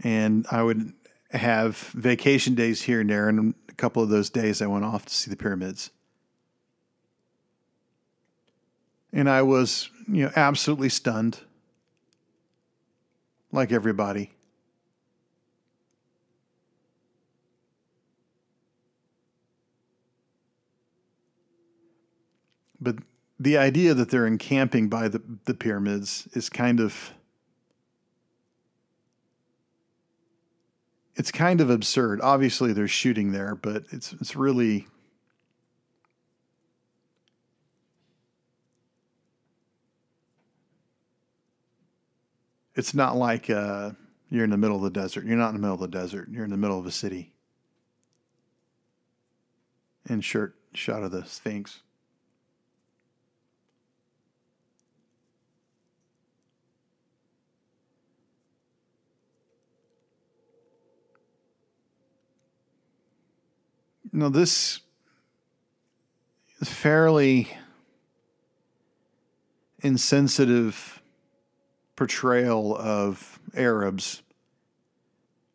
and I would have vacation days here and there, and a couple of those days I went off to see the pyramids. And I was, you know, absolutely stunned, like everybody. But the idea that they're encamping by the, the pyramids is kind of it's kind of absurd. Obviously, they're shooting there, but it's it's really it's not like uh, you're in the middle of the desert. You're not in the middle of the desert. You're in the middle of a city. And shirt shot of the Sphinx. No, this is fairly insensitive portrayal of Arabs,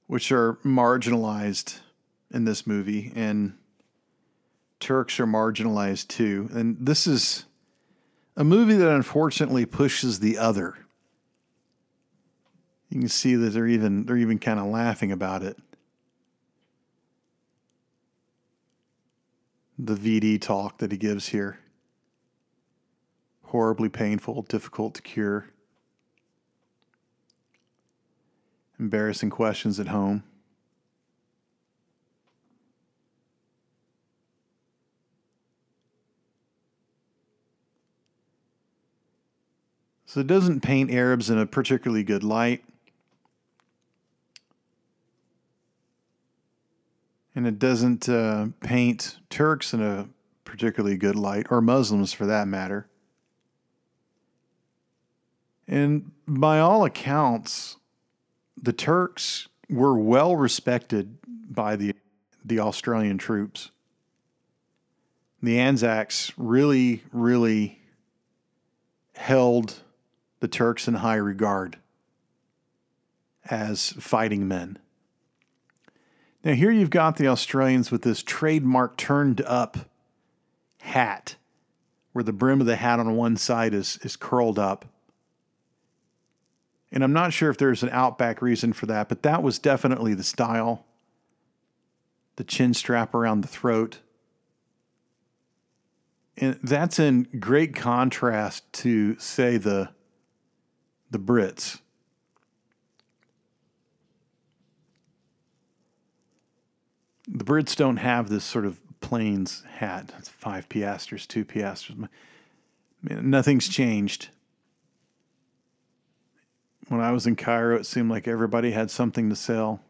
which are marginalized in this movie, and Turks are marginalized too. And this is a movie that unfortunately pushes the other. You can see that they're even they're even kind of laughing about it. The VD talk that he gives here. Horribly painful, difficult to cure. Embarrassing questions at home. So it doesn't paint Arabs in a particularly good light. And it doesn't uh, paint Turks in a particularly good light, or Muslims for that matter. And by all accounts, the Turks were well respected by the, the Australian troops. The Anzacs really, really held the Turks in high regard as fighting men. Now, here you've got the Australians with this trademark turned up hat, where the brim of the hat on one side is, is curled up. And I'm not sure if there's an outback reason for that, but that was definitely the style. The chin strap around the throat. And that's in great contrast to, say, the the Brits. The Brits don't have this sort of plains hat. It's five piastres, two piastres. Nothing's changed. When I was in Cairo, it seemed like everybody had something to sell.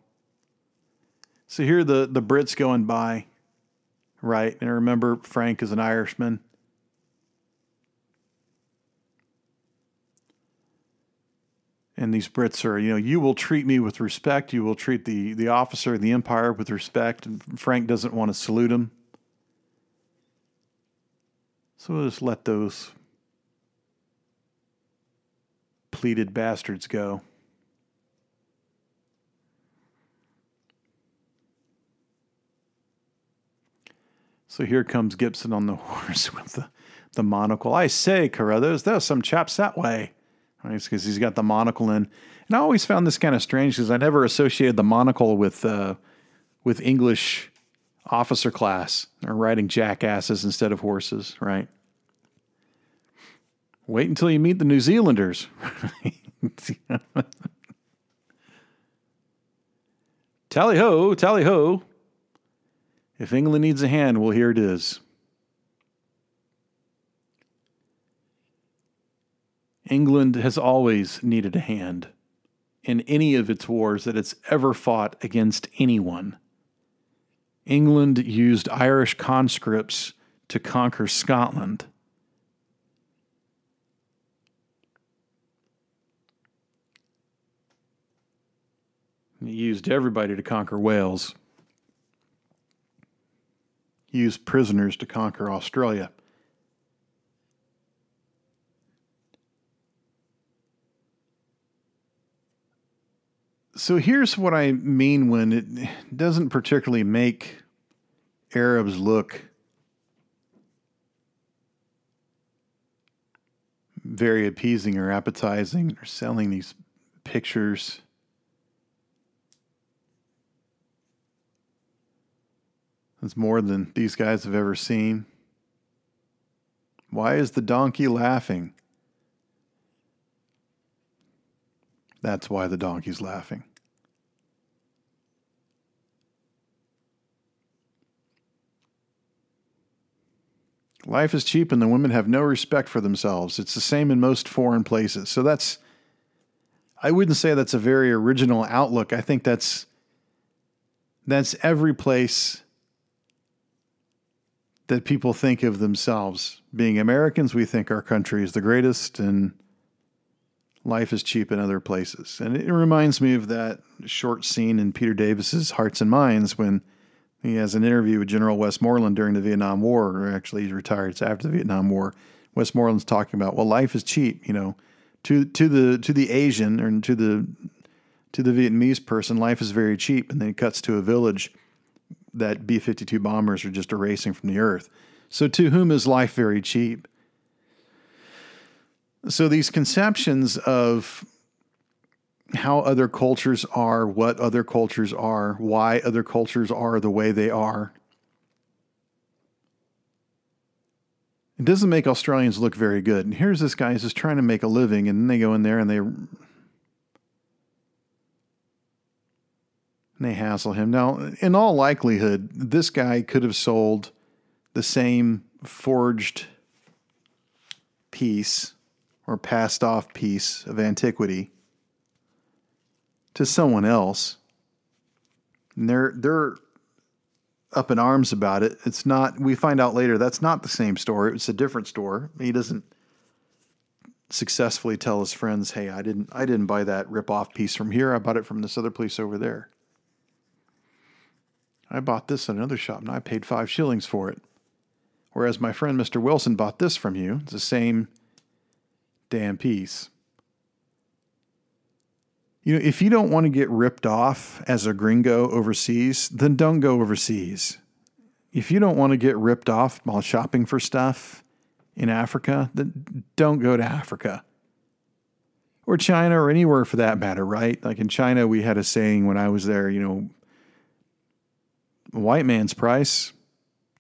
So here the, the Brits going by, right? And I remember Frank is an Irishman. And these Brits are, you know, you will treat me with respect. You will treat the, the officer of the empire with respect. And Frank doesn't want to salute him. So we'll just let those pleated bastards go. So here comes Gibson on the horse with the, the monocle. I say, Carruthers, there's some chaps that way right? Because he's got the monocle in. And I always found this kind of strange because I never associated the monocle with uh, with English officer class or riding jackasses instead of horses, right? Wait until you meet the New Zealanders. tally ho, tally ho. If England needs a hand, well, here it is. England has always needed a hand in any of its wars that it's ever fought against anyone. England used Irish conscripts to conquer Scotland. He used everybody to conquer Wales. He used prisoners to conquer Australia. So here's what I mean when it doesn't particularly make Arabs look very appeasing or appetizing or selling these pictures. It's more than these guys have ever seen. Why is the donkey laughing? That's why the donkey's laughing. Life is cheap and the women have no respect for themselves. It's the same in most foreign places. So that's, I wouldn't say that's a very original outlook. I think that's, that's every place that people think of themselves. Being Americans, we think our country is the greatest and life is cheap in other places. And it reminds me of that short scene in Peter Davis's Hearts and Minds when he has an interview with General Westmoreland during the Vietnam War, or actually he's retired. It's after the Vietnam War. Westmoreland's talking about, well, life is cheap, you know, to to the to the Asian or to the to the Vietnamese person, life is very cheap. And then it cuts to a village that B 52 bombers are just erasing from the earth. So, to whom is life very cheap? So, these conceptions of how other cultures are, what other cultures are, why other cultures are the way they are. It doesn't make Australians look very good. And here's this guy who's just trying to make a living, and then they go in there and they and they hassle him. Now, in all likelihood, this guy could have sold the same forged piece or passed off piece of antiquity to someone else. And they're they're up in arms about it. It's not, we find out later that's not the same store. It's a different store. He doesn't successfully tell his friends, "Hey, I didn't I didn't buy that rip-off piece from here. I bought it from this other place over there. I bought this at another shop and I paid 5 shillings for it. Whereas my friend Mr. Wilson bought this from you. It's the same damn piece." You know, if you don't want to get ripped off as a gringo overseas, then don't go overseas. If you don't want to get ripped off while shopping for stuff in Africa, then don't go to Africa. Or China or anywhere for that matter, right? Like in China, we had a saying when I was there, you know, white man's price,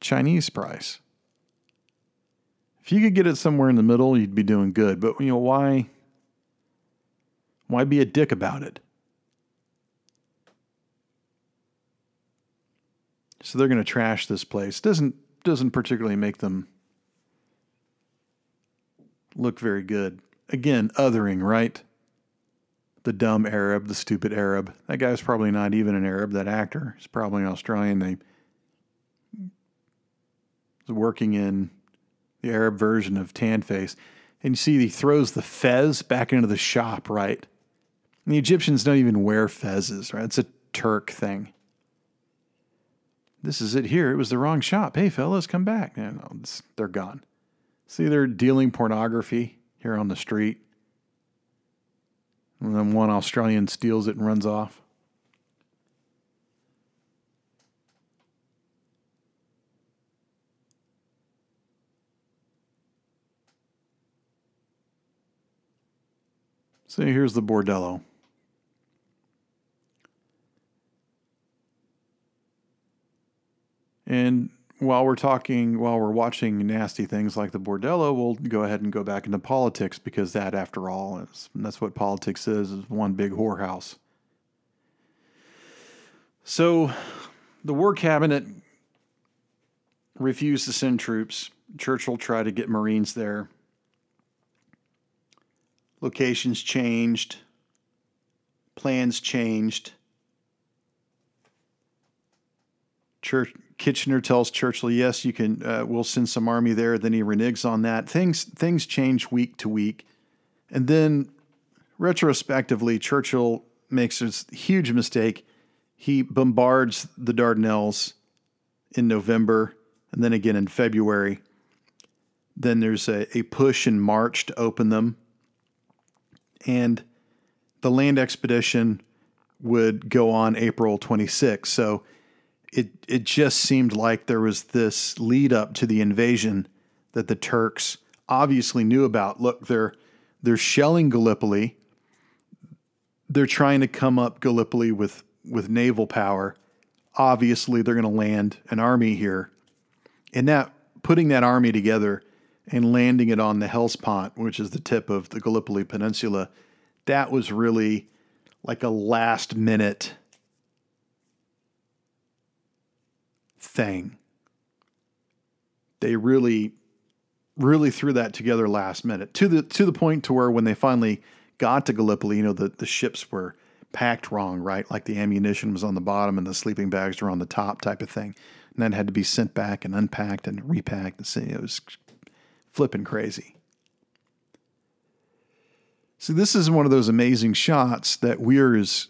Chinese price. If you could get it somewhere in the middle, you'd be doing good. But you know, why why be a dick about it? So they're going to trash this place. Doesn't doesn't particularly make them look very good. Again, othering, right? The dumb Arab, the stupid Arab. That guy's probably not even an Arab. That actor is probably an Australian. They working in the Arab version of Tan Face, and you see he throws the fez back into the shop, right? And the Egyptians don't even wear fezzes, right? It's a Turk thing. This is it here. It was the wrong shop. Hey, fellas, come back. Yeah, no, they're gone. See, they're dealing pornography here on the street. And then one Australian steals it and runs off. So here's the bordello. And while we're talking, while we're watching nasty things like the bordello, we'll go ahead and go back into politics because that, after all, is that's what politics is: is one big whorehouse. So, the War Cabinet refused to send troops. Churchill tried to get Marines there. Locations changed. Plans changed. Church, Kitchener tells Churchill, "Yes, you can. Uh, we'll send some army there." Then he reneges on that. Things things change week to week, and then retrospectively, Churchill makes this huge mistake. He bombards the Dardanelles in November, and then again in February. Then there's a, a push in March to open them, and the land expedition would go on April 26. So it it just seemed like there was this lead up to the invasion that the Turks obviously knew about. Look, they're they're shelling Gallipoli. They're trying to come up Gallipoli with with naval power. Obviously, they're going to land an army here, and that putting that army together and landing it on the Hellespont, which is the tip of the Gallipoli Peninsula, that was really like a last minute thing. They really, really threw that together last minute to the to the point to where when they finally got to Gallipoli, you know, the, the ships were packed wrong, right? Like the ammunition was on the bottom and the sleeping bags were on the top, type of thing. And then had to be sent back and unpacked and repacked. And it was flipping crazy. So this is one of those amazing shots that Weir is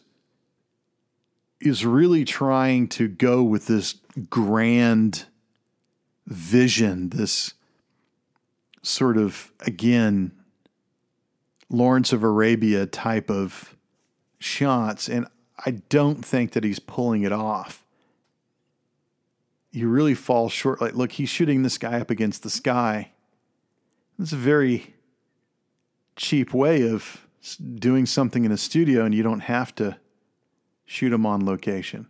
is really trying to go with this grand vision, this sort of, again, Lawrence of Arabia type of shots. And I don't think that he's pulling it off. You really fall short. Like, look, he's shooting this guy up against the sky. It's a very cheap way of doing something in a studio, and you don't have to shoot them on location.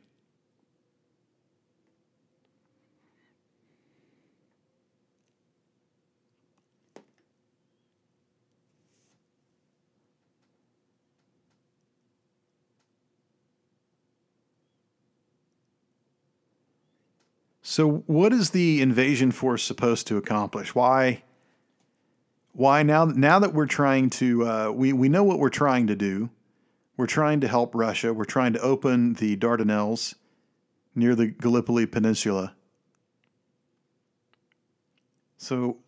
So, what is the invasion force supposed to accomplish? Why? Why now? Now that we're trying to, uh, we we know what we're trying to do. We're trying to help Russia. We're trying to open the Dardanelles near the Gallipoli Peninsula. So,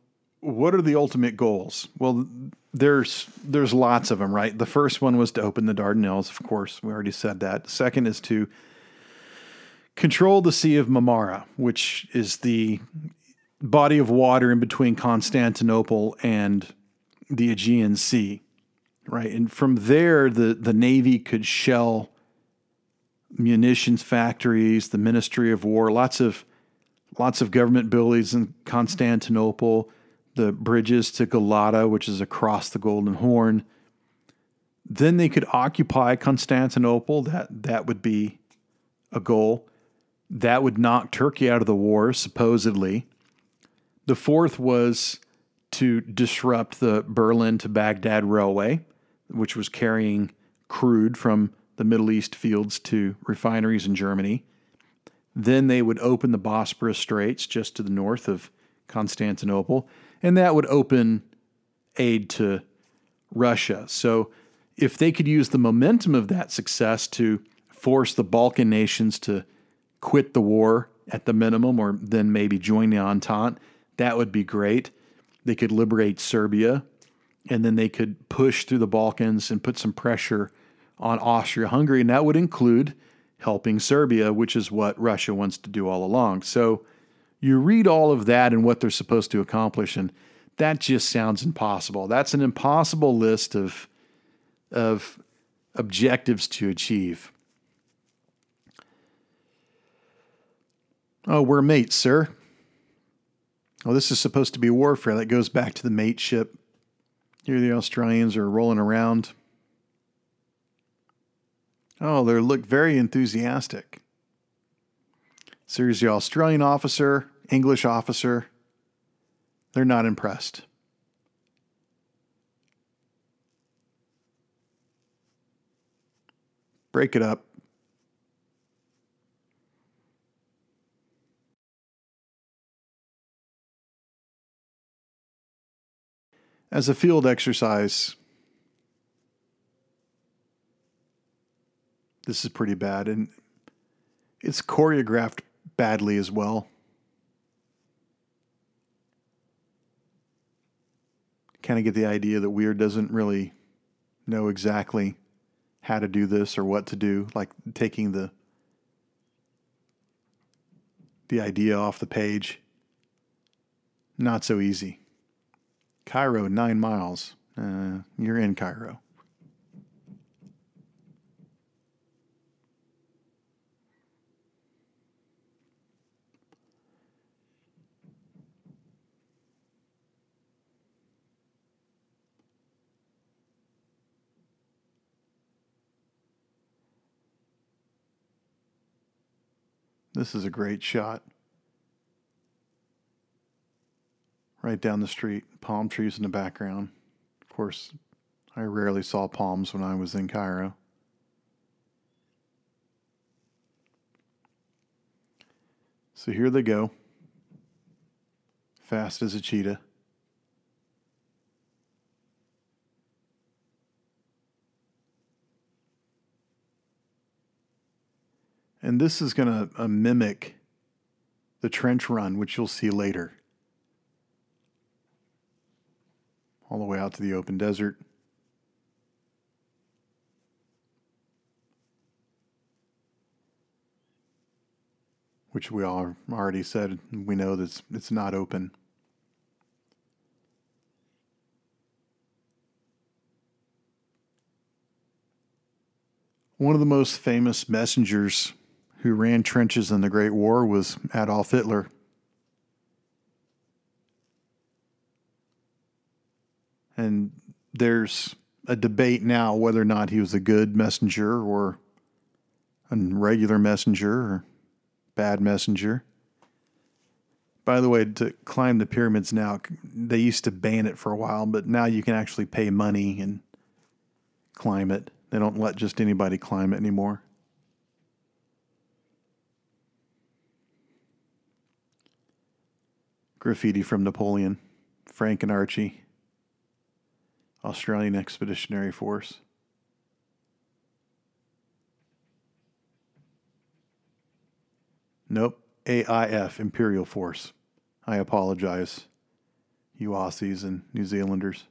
what are the ultimate goals? Well, there's there's lots of them, right? The first one was to open the Dardanelles, of course. We already said that. Second is to control the Sea of Marmara, which is the body of water in between Constantinople and the Aegean Sea, right? And from there, the the navy could shell munitions factories, the Ministry of War, lots of lots of government buildings in Constantinople the bridges to Galata, which is across the Golden Horn. Then they could occupy Constantinople. That that would be a goal. That would knock Turkey out of the war, supposedly. The fourth was to disrupt the Berlin to Baghdad railway, which was carrying crude from the Middle East fields to refineries in Germany. Then they would open the Bosporus Straits just to the north of Constantinople and that would open aid to Russia. So, if they could use the momentum of that success to force the Balkan nations to quit the war at the minimum, or then maybe join the Entente, that would be great. They could liberate Serbia, and then they could push through the Balkans and put some pressure on Austria Hungary, and that would include helping Serbia, which is what Russia wants to do all along. So, you read all of that and what they're supposed to accomplish, and that just sounds impossible. That's an impossible list of, of objectives to achieve. Oh, we're mates, sir. Oh, this is supposed to be warfare. That goes back to the mateship. Here the Australians are rolling around. Oh, they look very enthusiastic. So here's the Australian officer English officer, they're not impressed. Break it up. As a field exercise, this is pretty bad, and it's choreographed badly as well. kind of get the idea that Weir doesn't really know exactly how to do this or what to do, like taking the the idea off the page. Not so easy. Cairo, nine miles. Uh, you're in Cairo. This is a great shot. Right down the street, palm trees in the background. Of course, I rarely saw palms when I was in Cairo. So here they go, fast as a cheetah. And this is going to uh, mimic the trench run, which you'll see later. All the way out to the open desert. Which we all already said we know that it's not open. One of the most famous messengers who ran trenches in the Great War was Adolf Hitler. And there's a debate now whether or not he was a good messenger or a regular messenger or bad messenger. By the way, to climb the pyramids now, they used to ban it for a while, but now you can actually pay money and climb it. They don't let just anybody climb it anymore. Graffiti from Napoleon, Frank and Archie, Australian Expeditionary Force. Nope, AIF, Imperial Force. I apologize, you Aussies and New Zealanders.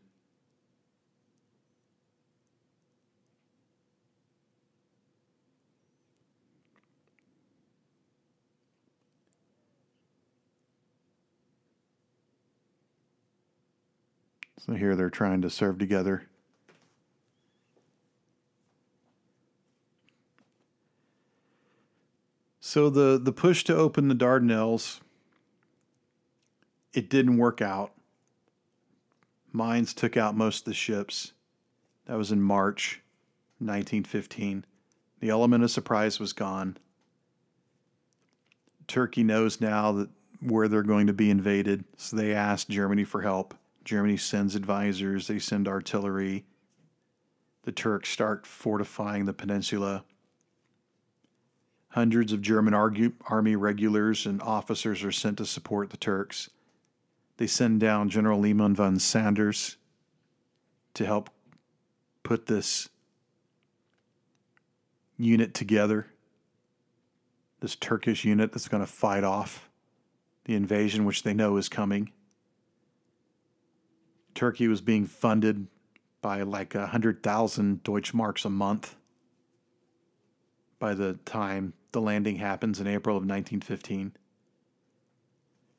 So here they're trying to serve together. So the the push to open the Dardanelles it didn't work out. Mines took out most of the ships. That was in March 1915. The element of surprise was gone. Turkey knows now that where they're going to be invaded, so they asked Germany for help. Germany sends advisors, they send artillery. The Turks start fortifying the peninsula. Hundreds of German army regulars and officers are sent to support the Turks. They send down General Liman von Sanders to help put this unit together, this Turkish unit that's going to fight off the invasion, which they know is coming. Turkey was being funded by like a hundred thousand Deutschmarks a month by the time the landing happens in April of 1915.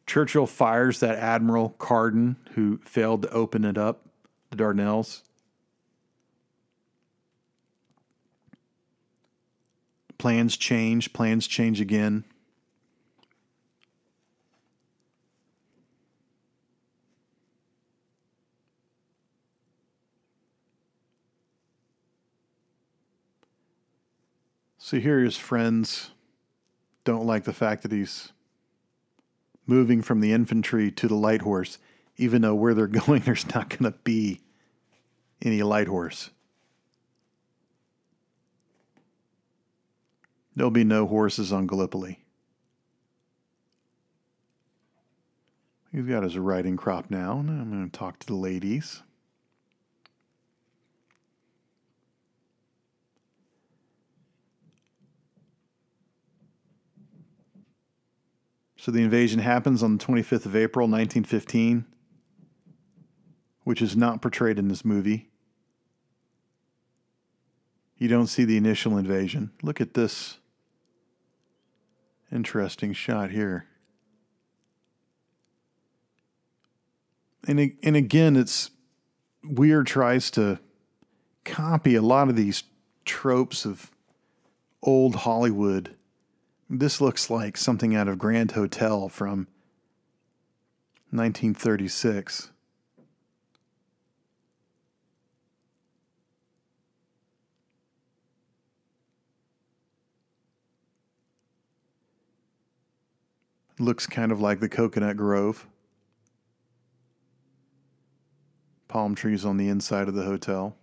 Churchill fires that Admiral Carden who failed to open it up, the Dardanelles. Plans change, plans change again. So here his friends don't like the fact that he's moving from the infantry to the light horse, even though where they're going there's not going to be any light horse. There'll be no horses on Gallipoli. He's got his riding crop now, and I'm going to talk to the ladies. So the invasion happens on the 25th of April, 1915, which is not portrayed in this movie. You don't see the initial invasion. Look at this interesting shot here. And, and again, it's Weir tries to copy a lot of these tropes of old Hollywood this looks like something out of Grand Hotel from 1936. looks kind of like the coconut grove. Palm trees on the inside of the hotel.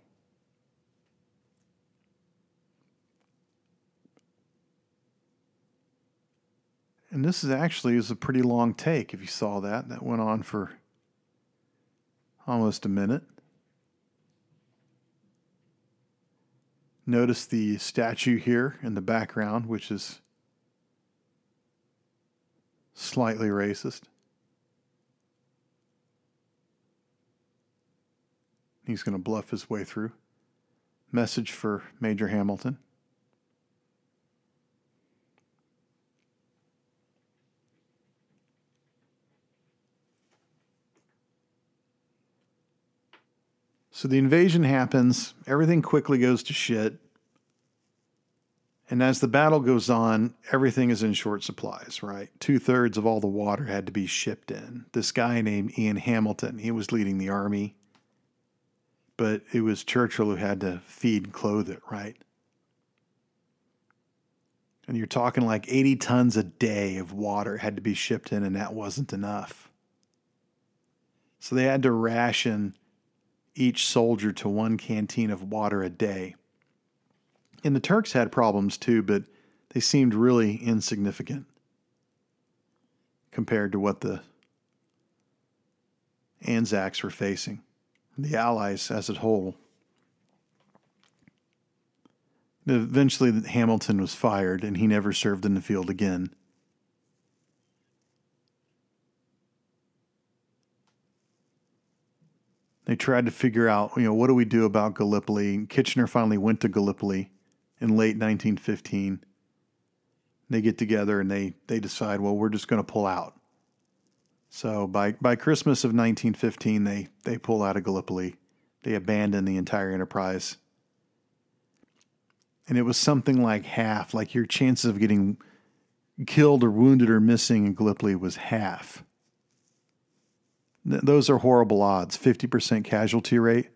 And this is actually is a pretty long take if you saw that. That went on for almost a minute. Notice the statue here in the background, which is slightly racist. He's going to bluff his way through. Message for Major Hamilton. So the invasion happens, everything quickly goes to shit. And as the battle goes on, everything is in short supplies, right? Two thirds of all the water had to be shipped in. This guy named Ian Hamilton, he was leading the army, but it was Churchill who had to feed and clothe it, right? And you're talking like 80 tons a day of water had to be shipped in, and that wasn't enough. So they had to ration each soldier to one canteen of water a day. And the Turks had problems too, but they seemed really insignificant compared to what the Anzacs were facing, the Allies as a whole. Eventually, Hamilton was fired and he never served in the field again. They tried to figure out, you know, what do we do about Gallipoli? Kitchener finally went to Gallipoli in late 1915. They get together and they, they decide, well, we're just going to pull out. So by, by Christmas of 1915, they, they pull out of Gallipoli. They abandon the entire enterprise. And it was something like half, like your chances of getting killed or wounded or missing in Gallipoli was half. Th- those are horrible odds. 50% casualty rate,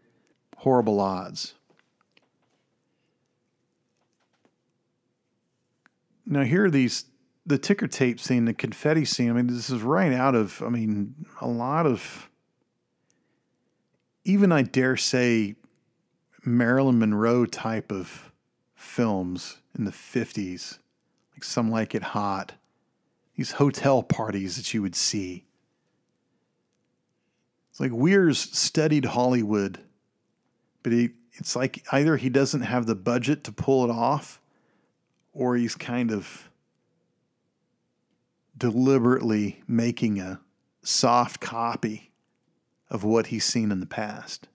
horrible odds. Now, here are these the ticker tape scene, the confetti scene. I mean, this is right out of, I mean, a lot of, even I dare say, Marilyn Monroe type of films in the 50s, like Some Like It Hot, these hotel parties that you would see. It's like Weir's studied Hollywood, but he, it's like either he doesn't have the budget to pull it off or he's kind of deliberately making a soft copy of what he's seen in the past.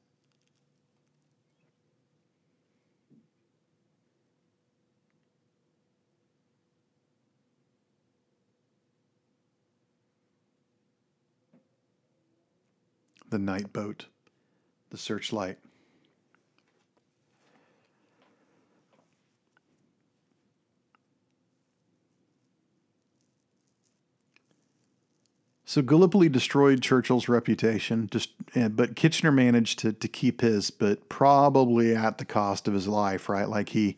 The night boat, the searchlight. So Gallipoli destroyed Churchill's reputation, eh, but Kitchener managed to, to keep his, but probably at the cost of his life, right? Like he,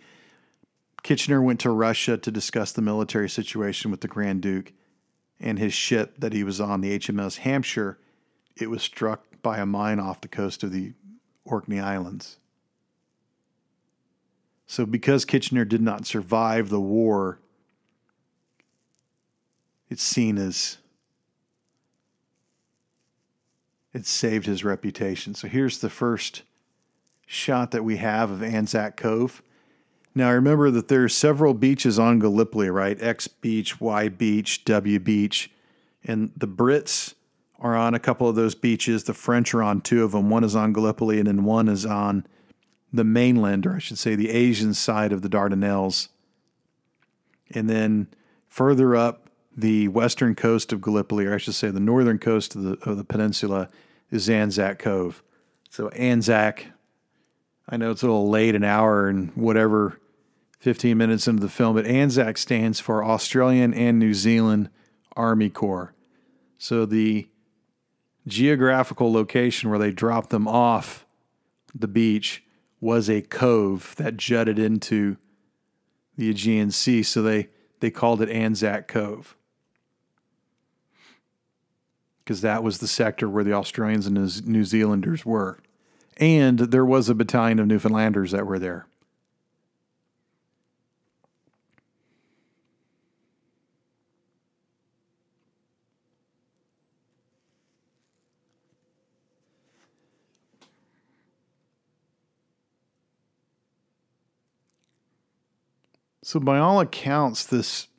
Kitchener went to Russia to discuss the military situation with the Grand Duke and his ship that he was on, the HMS Hampshire. It was struck by a mine off the coast of the Orkney Islands. So, because Kitchener did not survive the war, it's seen as it saved his reputation. So here's the first shot that we have of Anzac Cove. Now remember that there are several beaches on Gallipoli, right? X Beach, Y Beach, W Beach, and the Brits are on a couple of those beaches. The French are on two of them. One is on Gallipoli, and then one is on the mainland, or I should say, the Asian side of the Dardanelles. And then further up, the western coast of Gallipoli, or I should say the northern coast of the, of the peninsula, is Anzac Cove. So Anzac, I know it's a little late, an hour and whatever, 15 minutes into the film, but Anzac stands for Australian and New Zealand Army Corps. So the geographical location where they dropped them off the beach was a cove that jutted into the Aegean Sea. So they, they called it Anzac Cove because that was the sector where the Australians and New Zealanders were. And there was a battalion of Newfoundlanders that were there. So, by all accounts, this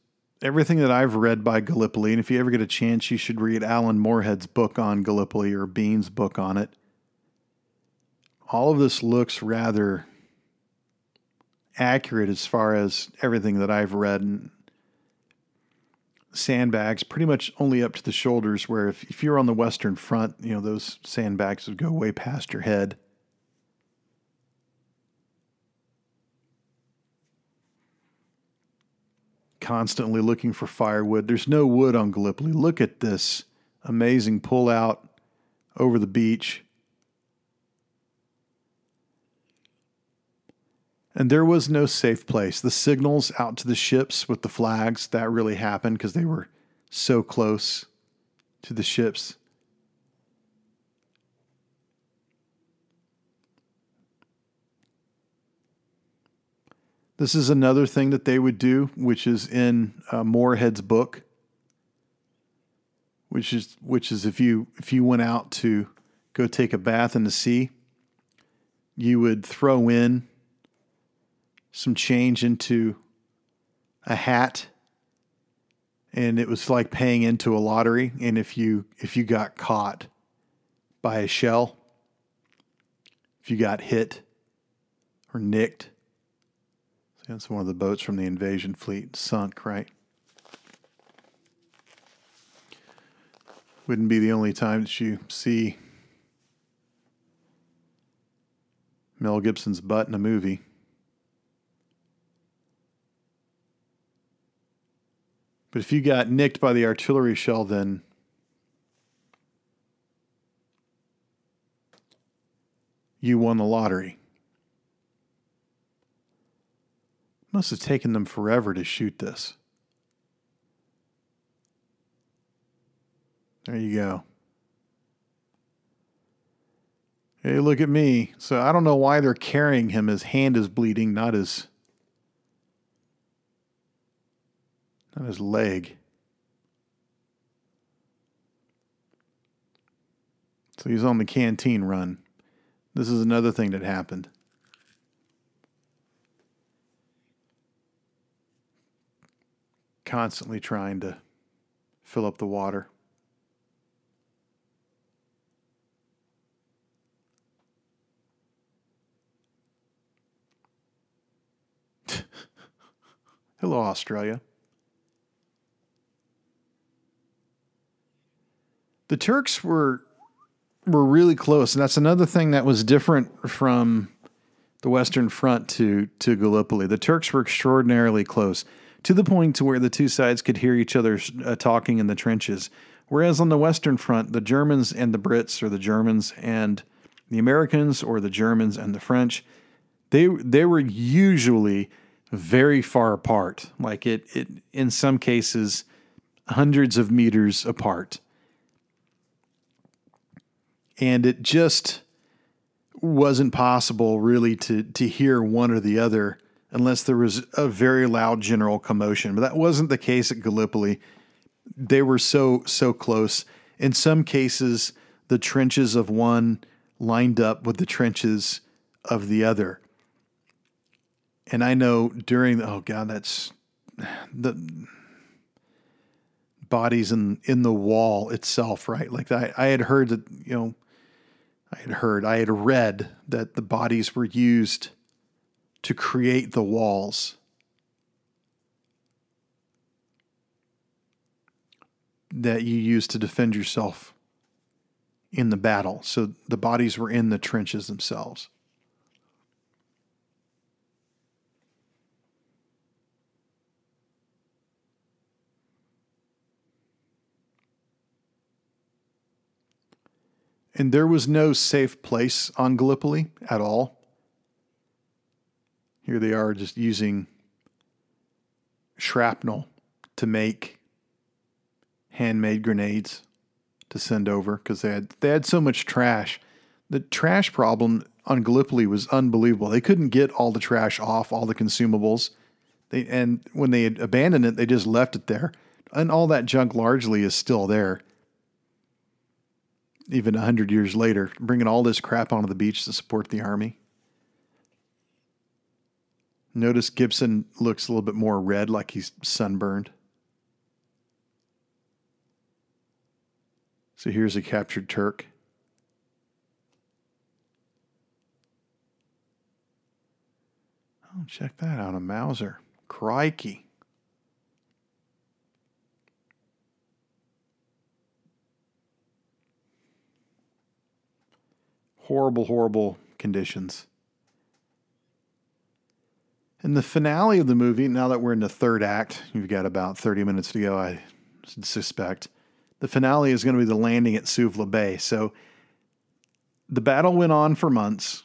everything that I've read by Gallipoli, and if you ever get a chance, you should read Alan Moorehead's book on Gallipoli or Bean's book on it. All of this looks rather accurate as far as everything that I've read. And sandbags pretty much only up to the shoulders, where if, if you're on the Western Front, you know, those sandbags would go way past your head. Constantly looking for firewood. There's no wood on Gallipoli. Look at this amazing pull out over the beach. And there was no safe place. The signals out to the ships with the flags, that really happened because they were so close to the ships. This is another thing that they would do, which is in uh, Moorehead's book, which is which is if you if you went out to go take a bath in the sea, you would throw in some change into a hat and it was like paying into a lottery and if you if you got caught by a shell if you got hit or nicked that's one of the boats from the invasion fleet sunk right wouldn't be the only time that you see Mel Gibson's butt in a movie But if you got nicked by the artillery shell, then you won the lottery. Must have taken them forever to shoot this. There you go. Hey, look at me. So I don't know why they're carrying him. His hand is bleeding, not his not his leg. So he's on the canteen run. This is another thing that happened. Constantly trying to fill up the water. Hello, Australia. the Turks were were really close, and that's another thing that was different from the Western Front to to Gallipoli. The Turks were extraordinarily close to the point to where the two sides could hear each other uh, talking in the trenches. Whereas on the Western Front, the Germans and the Brits, or the Germans and the Americans, or the Germans and the French, they they were usually very far apart. Like it, it in some cases, hundreds of meters apart and it just wasn't possible really to to hear one or the other unless there was a very loud general commotion. But that wasn't the case at Gallipoli. They were so so close. In some cases, the trenches of one lined up with the trenches of the other. And I know during the, oh god, that's the bodies in in the wall itself, right? Like I, I had heard that you know I had heard, I had read that the bodies were used to create the walls. That you use to defend yourself in the battle. So the bodies were in the trenches themselves. And there was no safe place on Gallipoli at all. Here they are just using shrapnel to make handmade grenades to send over because they had they had so much trash. The trash problem on Gallipoli was unbelievable. They couldn't get all the trash off, all the consumables. They and when they had abandoned it, they just left it there. And all that junk largely is still there even a 100 years later, bringing all this crap onto the beach to support the army. Notice Gibson looks a little bit more red, like he's sunburned. So here's a captured Turk. Oh, check that out a Mauser. Crikey. horrible, horrible conditions. In the finale of the movie, now that we're in the third act, you've got about 30 minutes to go, I suspect. The finale is going to be the landing at Suvla Bay. So the battle went on for months.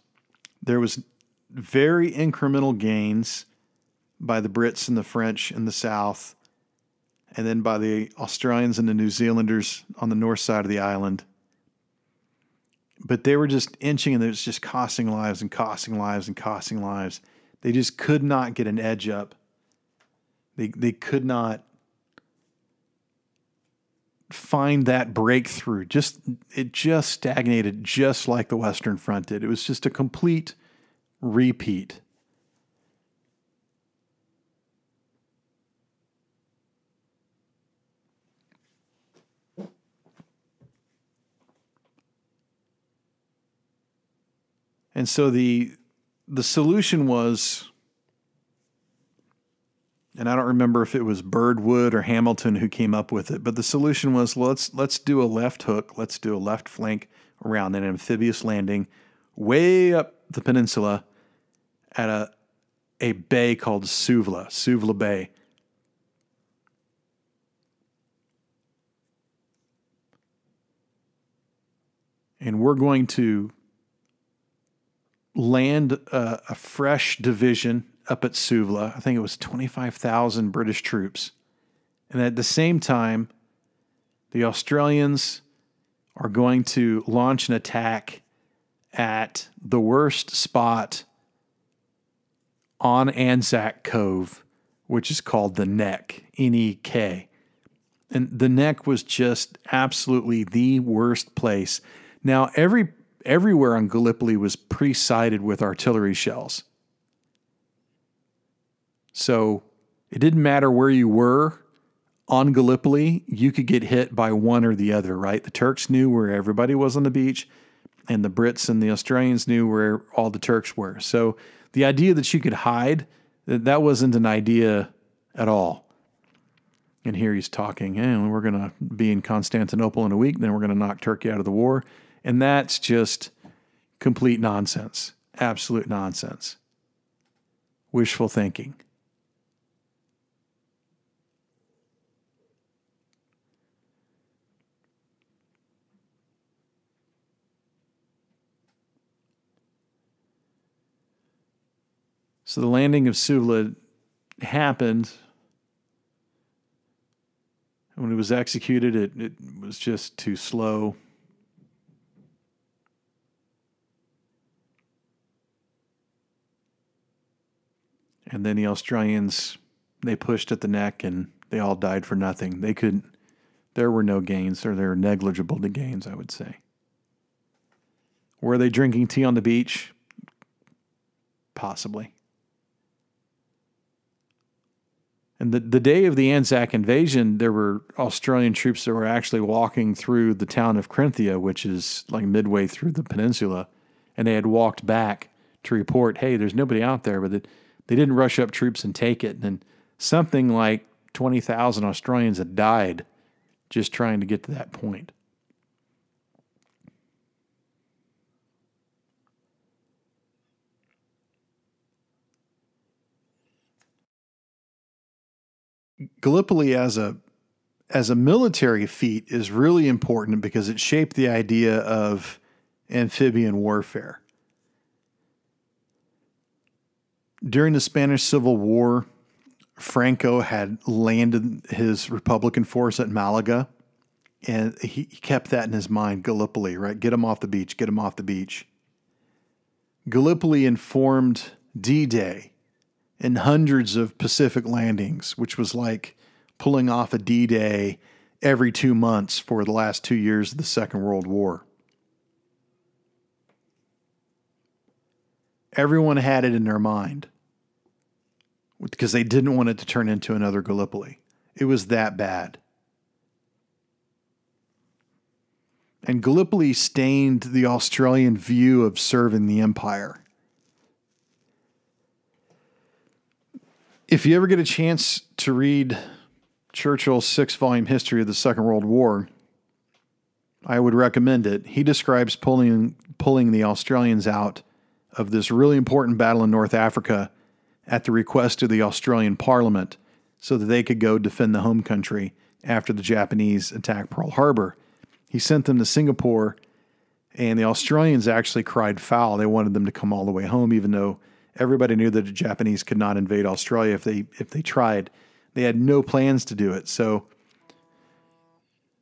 There was very incremental gains by the Brits and the French in the south, and then by the Australians and the New Zealanders on the north side of the island but they were just inching and it was just costing lives and costing lives and costing lives. They just could not get an edge up. They they could not find that breakthrough. Just it just stagnated just like the Western Front did. It was just a complete repeat. And so the the solution was and I don't remember if it was Birdwood or Hamilton who came up with it, but the solution was let's let's do a left hook, let's do a left flank around an amphibious landing way up the peninsula at a a bay called Suvla, Suvla Bay. And we're going to land a, a fresh division up at Suvla. I think it was 25,000 British troops. And at the same time, the Australians are going to launch an attack at the worst spot on Anzac Cove, which is called the Neck, N E K. And the Neck was just absolutely the worst place. Now, every everywhere on Gallipoli was pre-sighted with artillery shells. So it didn't matter where you were on Gallipoli, you could get hit by one or the other, right? The Turks knew where everybody was on the beach, and the Brits and the Australians knew where all the Turks were. So the idea that you could hide, that wasn't an idea at all. And here he's talking, hey, we're going to be in Constantinople in a week, then we're going to knock Turkey out of the war. And that's just complete nonsense, absolute nonsense. Wishful thinking. So the landing of Suvla happened. When it was executed, it, it was just too slow. And then the Australians, they pushed at the neck and they all died for nothing. They couldn't, there were no gains, or there were negligible to gains, I would say. Were they drinking tea on the beach? Possibly. And the, the day of the Anzac invasion, there were Australian troops that were actually walking through the town of Corinthia, which is like midway through the peninsula. And they had walked back to report, hey, there's nobody out there. But it, they didn't rush up troops and take it. And something like 20,000 Australians had died just trying to get to that point. Gallipoli as a as a military feat is really important because it shaped the idea of amphibian warfare. During the Spanish Civil War, Franco had landed his Republican force at Malaga, and he kept that in his mind Gallipoli, right? Get him off the beach, get him off the beach. Gallipoli informed D Day and hundreds of Pacific landings, which was like pulling off a D Day every two months for the last two years of the Second World War. Everyone had it in their mind because they didn't want it to turn into another Gallipoli. It was that bad. And Gallipoli stained the Australian view of serving the empire. If you ever get a chance to read Churchill's six volume history of the Second World War, I would recommend it. He describes pulling, pulling the Australians out of this really important battle in North Africa at the request of the Australian Parliament so that they could go defend the home country after the Japanese attacked Pearl Harbor. He sent them to Singapore, and the Australians actually cried foul. They wanted them to come all the way home, even though Everybody knew that the Japanese could not invade Australia if they if they tried. They had no plans to do it. So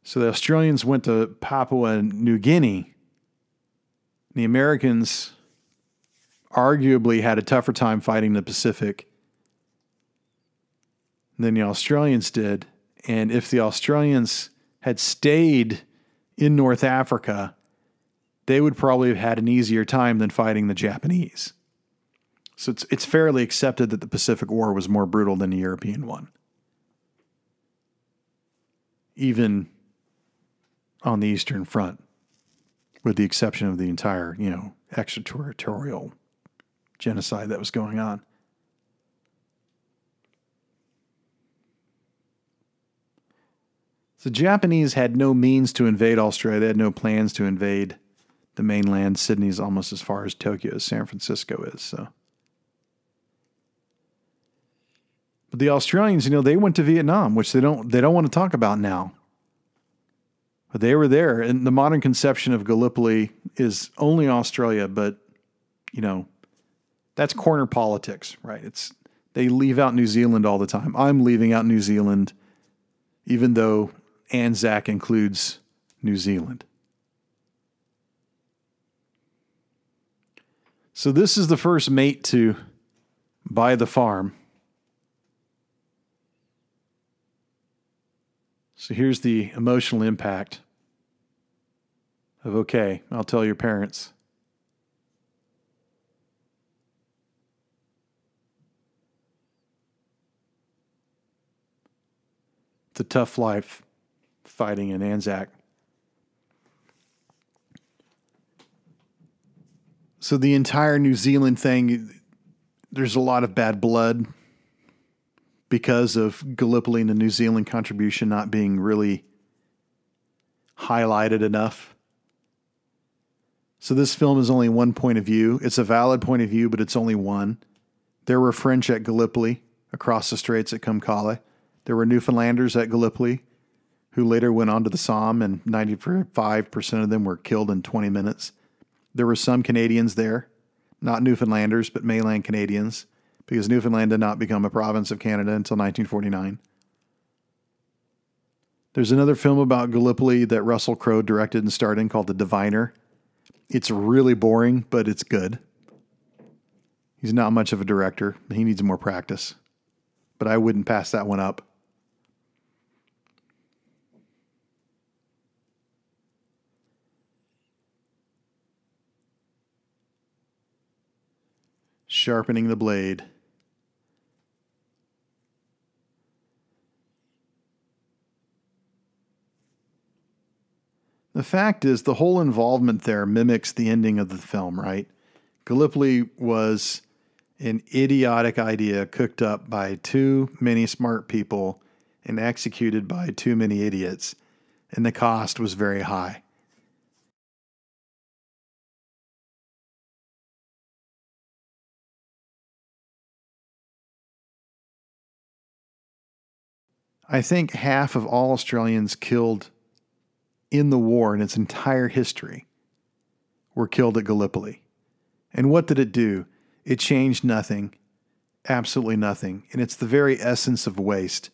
so the Australians went to Papua New Guinea. The Americans arguably had a tougher time fighting the Pacific than the Australians did. And if the Australians had stayed in North Africa, they would probably have had an easier time than fighting the Japanese. So it's, it's fairly accepted that the Pacific War was more brutal than the European one. Even on the Eastern Front, with the exception of the entire, you know, extraterritorial genocide that was going on. The Japanese had no means to invade Australia. They had no plans to invade the mainland. Sydney's almost as far as Tokyo as San Francisco is. So, but the Australians, you know, they went to Vietnam, which they don't they don't want to talk about now. But they were there, and the modern conception of Gallipoli is only Australia. But you know, that's corner politics, right? It's they leave out New Zealand all the time. I'm leaving out New Zealand, even though Anzac includes New Zealand. So, this is the first mate to buy the farm. So, here's the emotional impact of okay, I'll tell your parents. A tough life fighting in Anzac. So the entire New Zealand thing, there's a lot of bad blood because of Gallipoli and the New Zealand contribution not being really highlighted enough. So this film is only one point of view. It's a valid point of view, but it's only one. There were French at Gallipoli, across the straits at Kum Kale. There were Newfoundlanders at Gallipoli who later went on to the Somme, and 95% of them were killed in 20 minutes. There were some Canadians there, not Newfoundlanders, but mainland Canadians, because Newfoundland did not become a province of Canada until 1949. There's another film about Gallipoli that Russell Crowe directed and starred in called The Diviner. It's really boring, but it's good. He's not much of a director. He needs more practice. But I wouldn't pass that one up. Sharpening the blade. The fact is, the whole involvement there mimics the ending of the film, right? Gallipoli was an idiotic idea cooked up by too many smart people and executed by too many idiots, and the cost was very high. I think half of all Australians killed in the war in its entire history were killed at Gallipoli. And what did it do? It changed nothing, absolutely nothing. And it's the very essence of waste.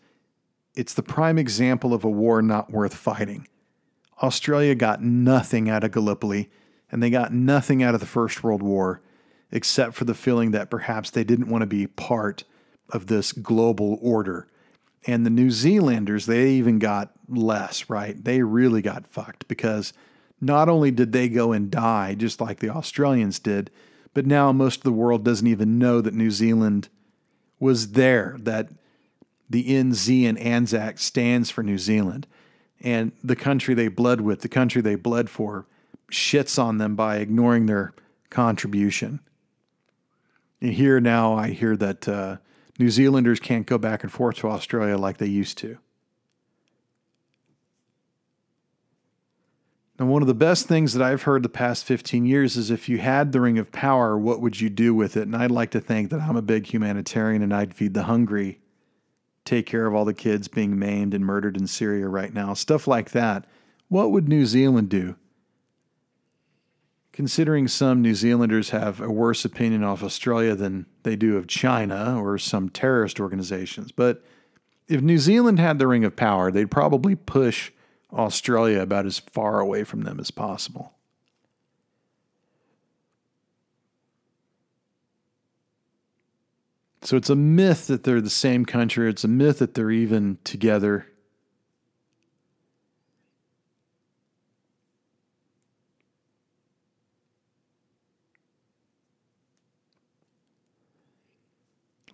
It's the prime example of a war not worth fighting. Australia got nothing out of Gallipoli, and they got nothing out of the First World War except for the feeling that perhaps they didn't want to be part of this global order and the New Zealanders, they even got less, right? They really got fucked because not only did they go and die just like the Australians did, but now most of the world doesn't even know that New Zealand was there, that the NZ and Anzac stands for New Zealand. And the country they bled with, the country they bled for, shits on them by ignoring their contribution. And here now I hear that uh, New Zealanders can't go back and forth to Australia like they used to. Now, one of the best things that I've heard the past 15 years is if you had the Ring of Power, what would you do with it? And I'd like to think that I'm a big humanitarian and I'd feed the hungry, take care of all the kids being maimed and murdered in Syria right now, stuff like that. What would New Zealand do? Considering some New Zealanders have a worse opinion of Australia than they do of China or some terrorist organizations. But if New Zealand had the ring of power, they'd probably push Australia about as far away from them as possible. So it's a myth that they're the same country. It's a myth that they're even together.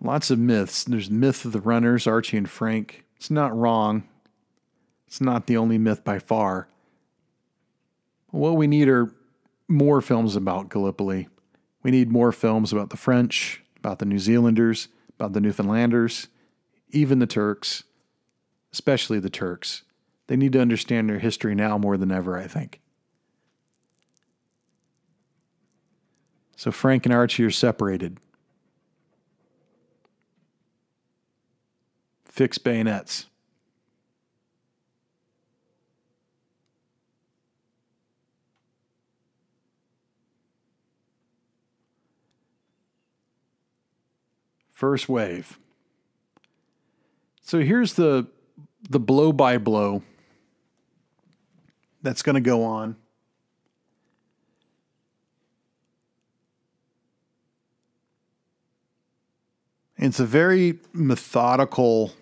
Lots of myths. There's myth of the runners, Archie and Frank. It's not wrong. It's not the only myth by far. What we need are more films about Gallipoli. We need more films about the French, about the New Zealanders, about the Newfoundlanders, even the Turks, especially the Turks. They need to understand their history now more than ever, I think. So Frank and Archie are separated. Fix bayonets. First wave. So here's the the blow by blow that's going to go on. It's a very methodical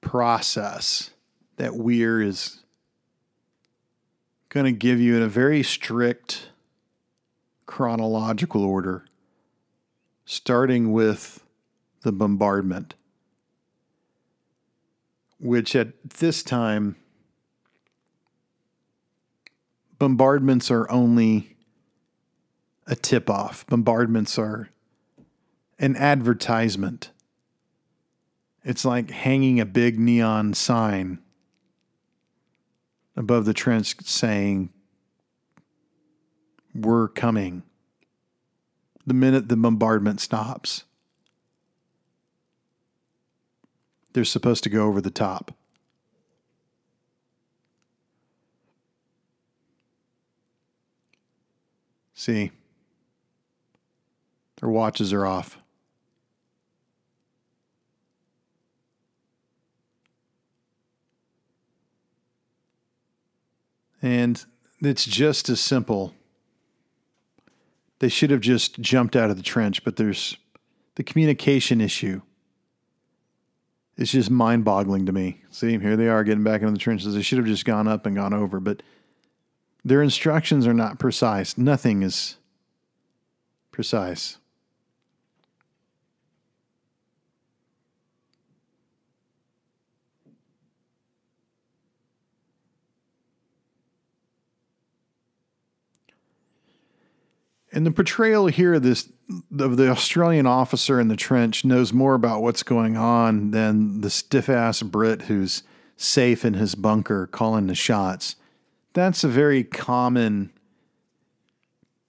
process that Weir is going to give you in a very strict chronological order, starting with the bombardment, which at this time, bombardments are only a tip off. Bombardments are an advertisement. It's like hanging a big neon sign above the trench saying, We're coming. The minute the bombardment stops, they're supposed to go over the top. See, their watches are off. And it's just as simple. They should have just jumped out of the trench, but there's the communication issue. It's just mind boggling to me. See, here they are getting back into the trenches. They should have just gone up and gone over, but their instructions are not precise. Nothing is precise. And the portrayal here of this of the Australian officer in the trench knows more about what's going on than the stiff ass Brit who's safe in his bunker calling the shots. That's a very common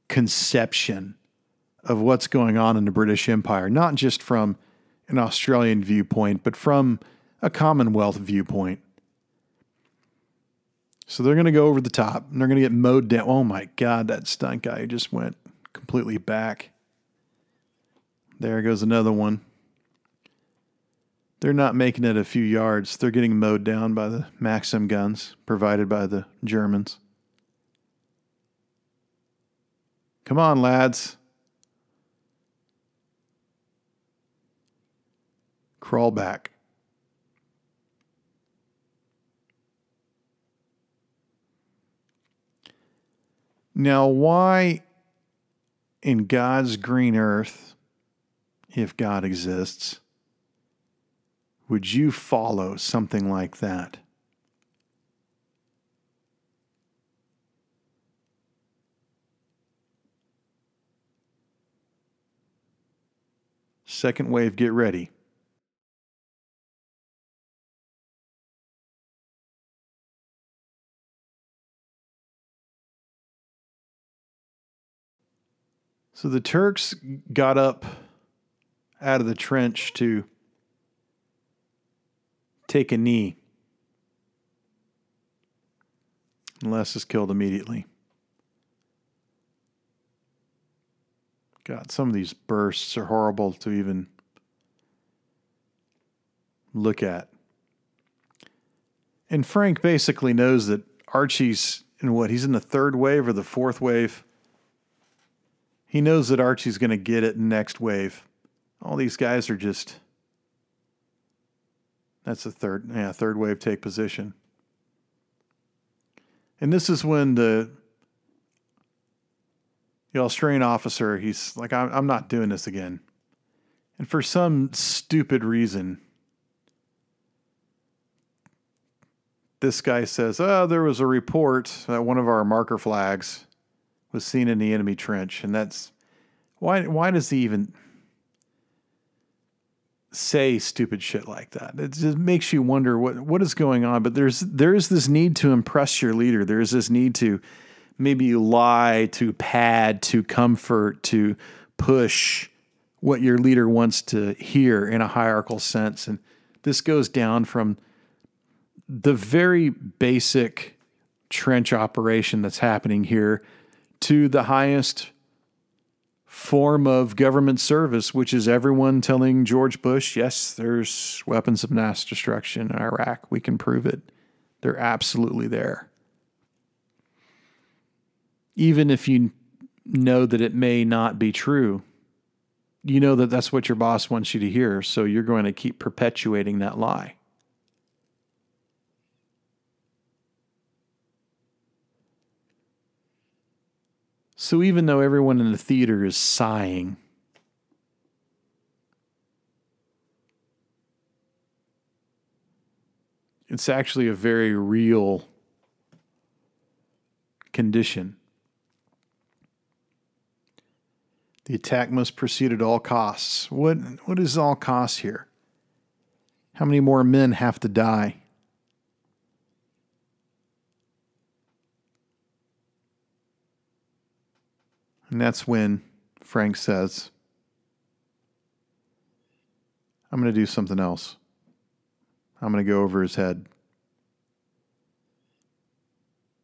conception of what's going on in the British Empire, not just from an Australian viewpoint, but from a Commonwealth viewpoint. So they're going to go over the top and they're going to get mowed down. Oh my God, that stunt guy just went completely back. There goes another one. They're not making it a few yards. They're getting mowed down by the Maxim guns provided by the Germans. Come on, lads. Crawl back. Now, why in God's green earth, if God exists, would you follow something like that? Second wave, get ready. So the Turks got up out of the trench to take a knee. Les is killed immediately. God, some of these bursts are horrible to even look at. And Frank basically knows that Archie's in what? He's in the third wave or the fourth wave. He knows that Archie's going to get it next wave. All these guys are just. That's the third, yeah, third wave take position. And this is when the the Australian officer, he's like, I'm, I'm not doing this again. And for some stupid reason, this guy says, Oh, there was a report that one of our marker flags was seen in the enemy trench. And that's why why does he even say stupid shit like that? It just makes you wonder what what is going on. But there's there is this need to impress your leader. There is this need to maybe lie, to pad, to comfort, to push what your leader wants to hear in a hierarchical sense. And this goes down from the very basic trench operation that's happening here to the highest form of government service, which is everyone telling George Bush, yes, there's weapons of mass destruction in Iraq. We can prove it. They're absolutely there. Even if you know that it may not be true, you know that that's what your boss wants you to hear. So you're going to keep perpetuating that lie. So even though everyone in the theater is sighing, it's actually a very real condition. The attack must proceed at all costs. What what is all costs here? How many more men have to die? And that's when Frank says, I'm going to do something else. I'm going to go over his head.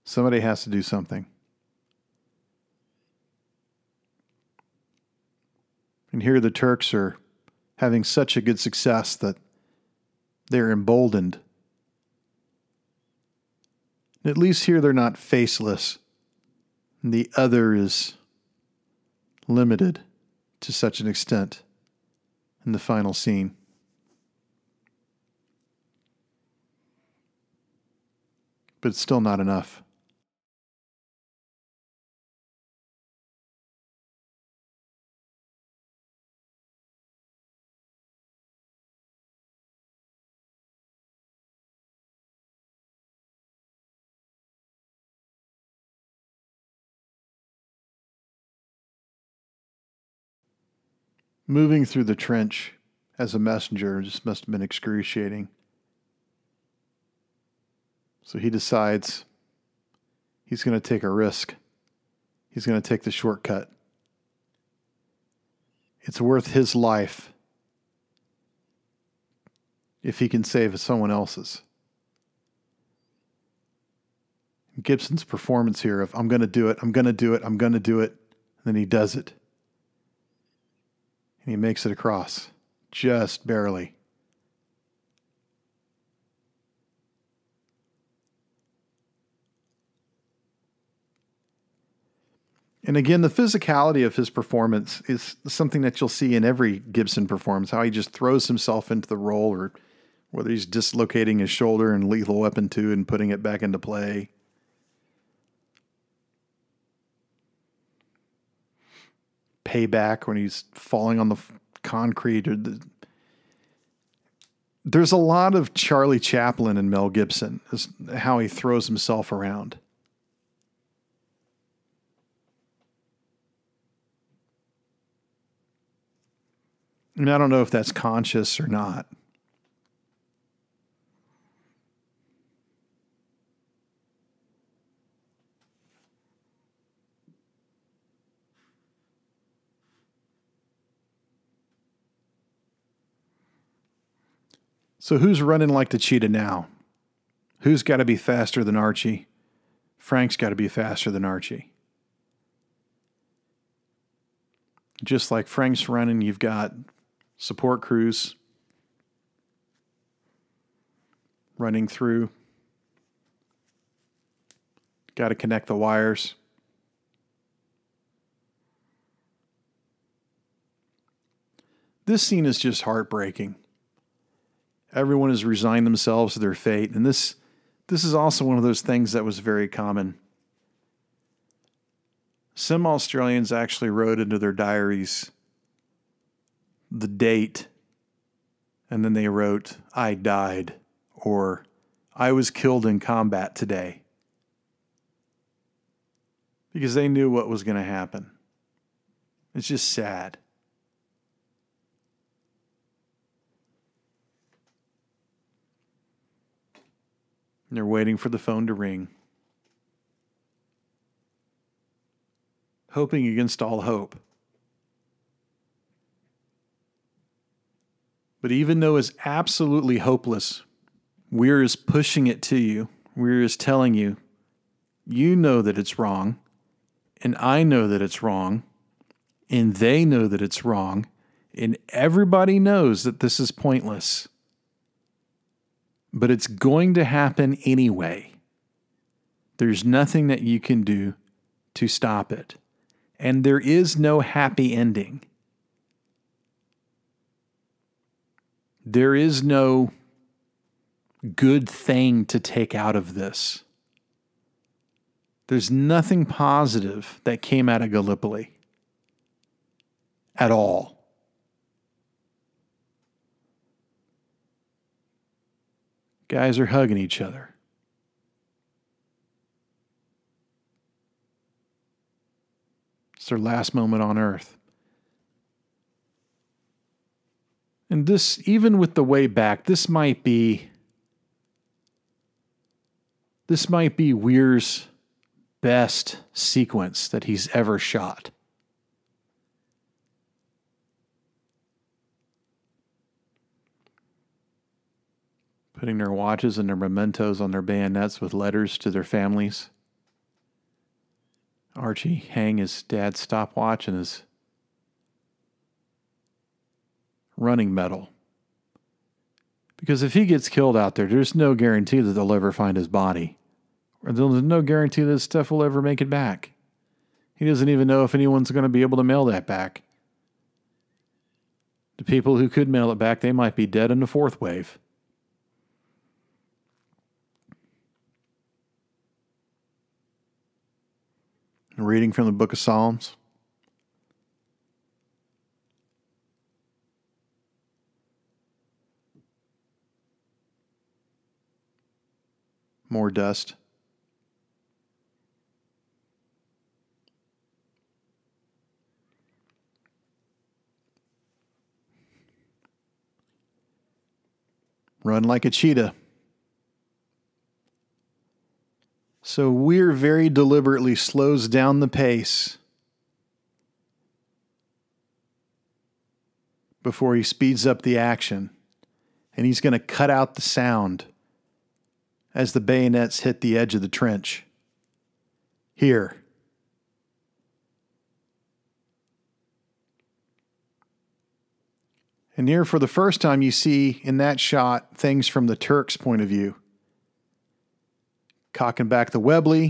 Somebody has to do something. And here the Turks are having such a good success that they're emboldened. At least here they're not faceless. And the other is limited to such an extent in the final scene. But it's still not enough. Moving through the trench as a messenger just must have been excruciating. So he decides he's going to take a risk. He's going to take the shortcut. It's worth his life if he can save someone else's. Gibson's performance here of I'm going to do it, I'm going to do it, I'm going to do it, and then he does it. And he makes it across, just barely. And again, the physicality of his performance is something that you'll see in every Gibson performance, how he just throws himself into the role, or whether he's dislocating his shoulder in Lethal Weapon 2 and putting it back into play. Payback when he's falling on the concrete or the, there's a lot of Charlie Chaplin and Mel Gibson, how he throws himself around. And I don't know if that's conscious or not. So who's running like the cheetah now? Who's got to be faster than Archie? Frank's got to be faster than Archie. Just like Frank's running, you've got support crews running through. Got to connect the wires. This scene is just heartbreaking. Everyone has resigned themselves to their fate, and this this is also one of those things that was very common. Some Australians actually wrote into their diaries the date, and then they wrote, I died, or I was killed in combat today. Because they knew what was going to happen. It's just sad. And they're waiting for the phone to ring. Hoping against all hope. But even though it's absolutely hopeless, Weir is pushing it to you. Weir is telling you, you know that it's wrong, and I know that it's wrong, and they know that it's wrong, and everybody knows that this is pointless. But it's going to happen anyway. There's nothing that you can do to stop it. And there is no happy ending. There is no good thing to take out of this. There's nothing positive that came out of Gallipoli at all. Guys are hugging each other. It's their last moment on earth. And this, even with the way back, this might be. This might be Weir's best sequence that he's ever shot. Putting their watches and their mementos on their bayonets with letters to their families. Archie hang his dad's stopwatch and his running medal. Because if he gets killed out there, there's no guarantee that they'll ever find his body. Or there's no guarantee that stuff will ever make it back. He doesn't even know if anyone's going to be able to mail that back. The people who could mail it back, they might be dead in the fourth wave. Reading from the book of Psalms. more dust. Run like a cheetah. So Weir very deliberately slows down the pace before he speeds up the action. And he's going to cut out the sound as the bayonets hit the edge of the trench. Here. And here, for the first time, you see in that shot things from the Turks' point of view. Cocking back the Webley.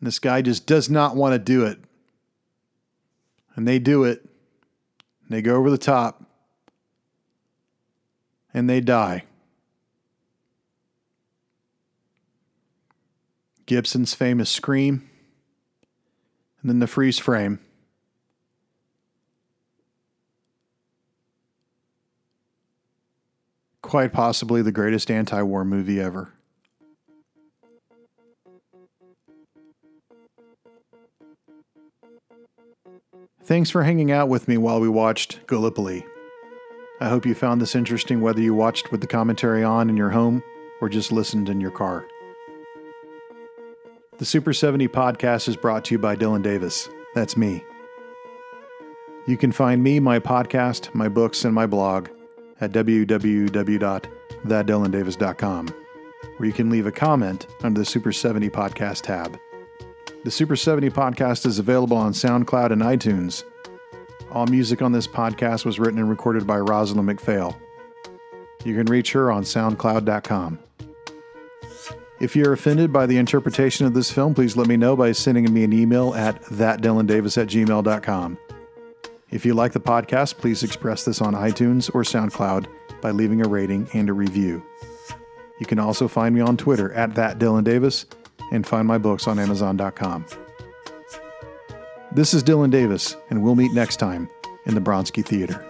And this guy just does not want to do it. And they do it. And they go over the top. And they die. Gibson's famous scream, and then the freeze frame. Quite possibly the greatest anti war movie ever. Thanks for hanging out with me while we watched Gallipoli. I hope you found this interesting whether you watched with the commentary on in your home or just listened in your car. The Super 70 podcast is brought to you by Dylan Davis. That's me. You can find me, my podcast, my books, and my blog at www.thatdylandavis.com, where you can leave a comment under the Super 70 podcast tab. The Super 70 podcast is available on SoundCloud and iTunes. All music on this podcast was written and recorded by Rozalind MacPhail. You can reach her on SoundCloud.com. If you're offended by the interpretation of this film, please let me know by sending me an email at thatdylandavis at gmail.com. If you like the podcast, please express this on iTunes or SoundCloud by leaving a rating and a review. You can also find me on Twitter at thatdylandavis and find my books on Amazon.com. This is Dylan Davis, and we'll meet next time in the Bronsky Theater.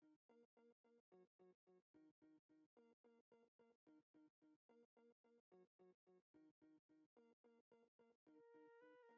Thank you.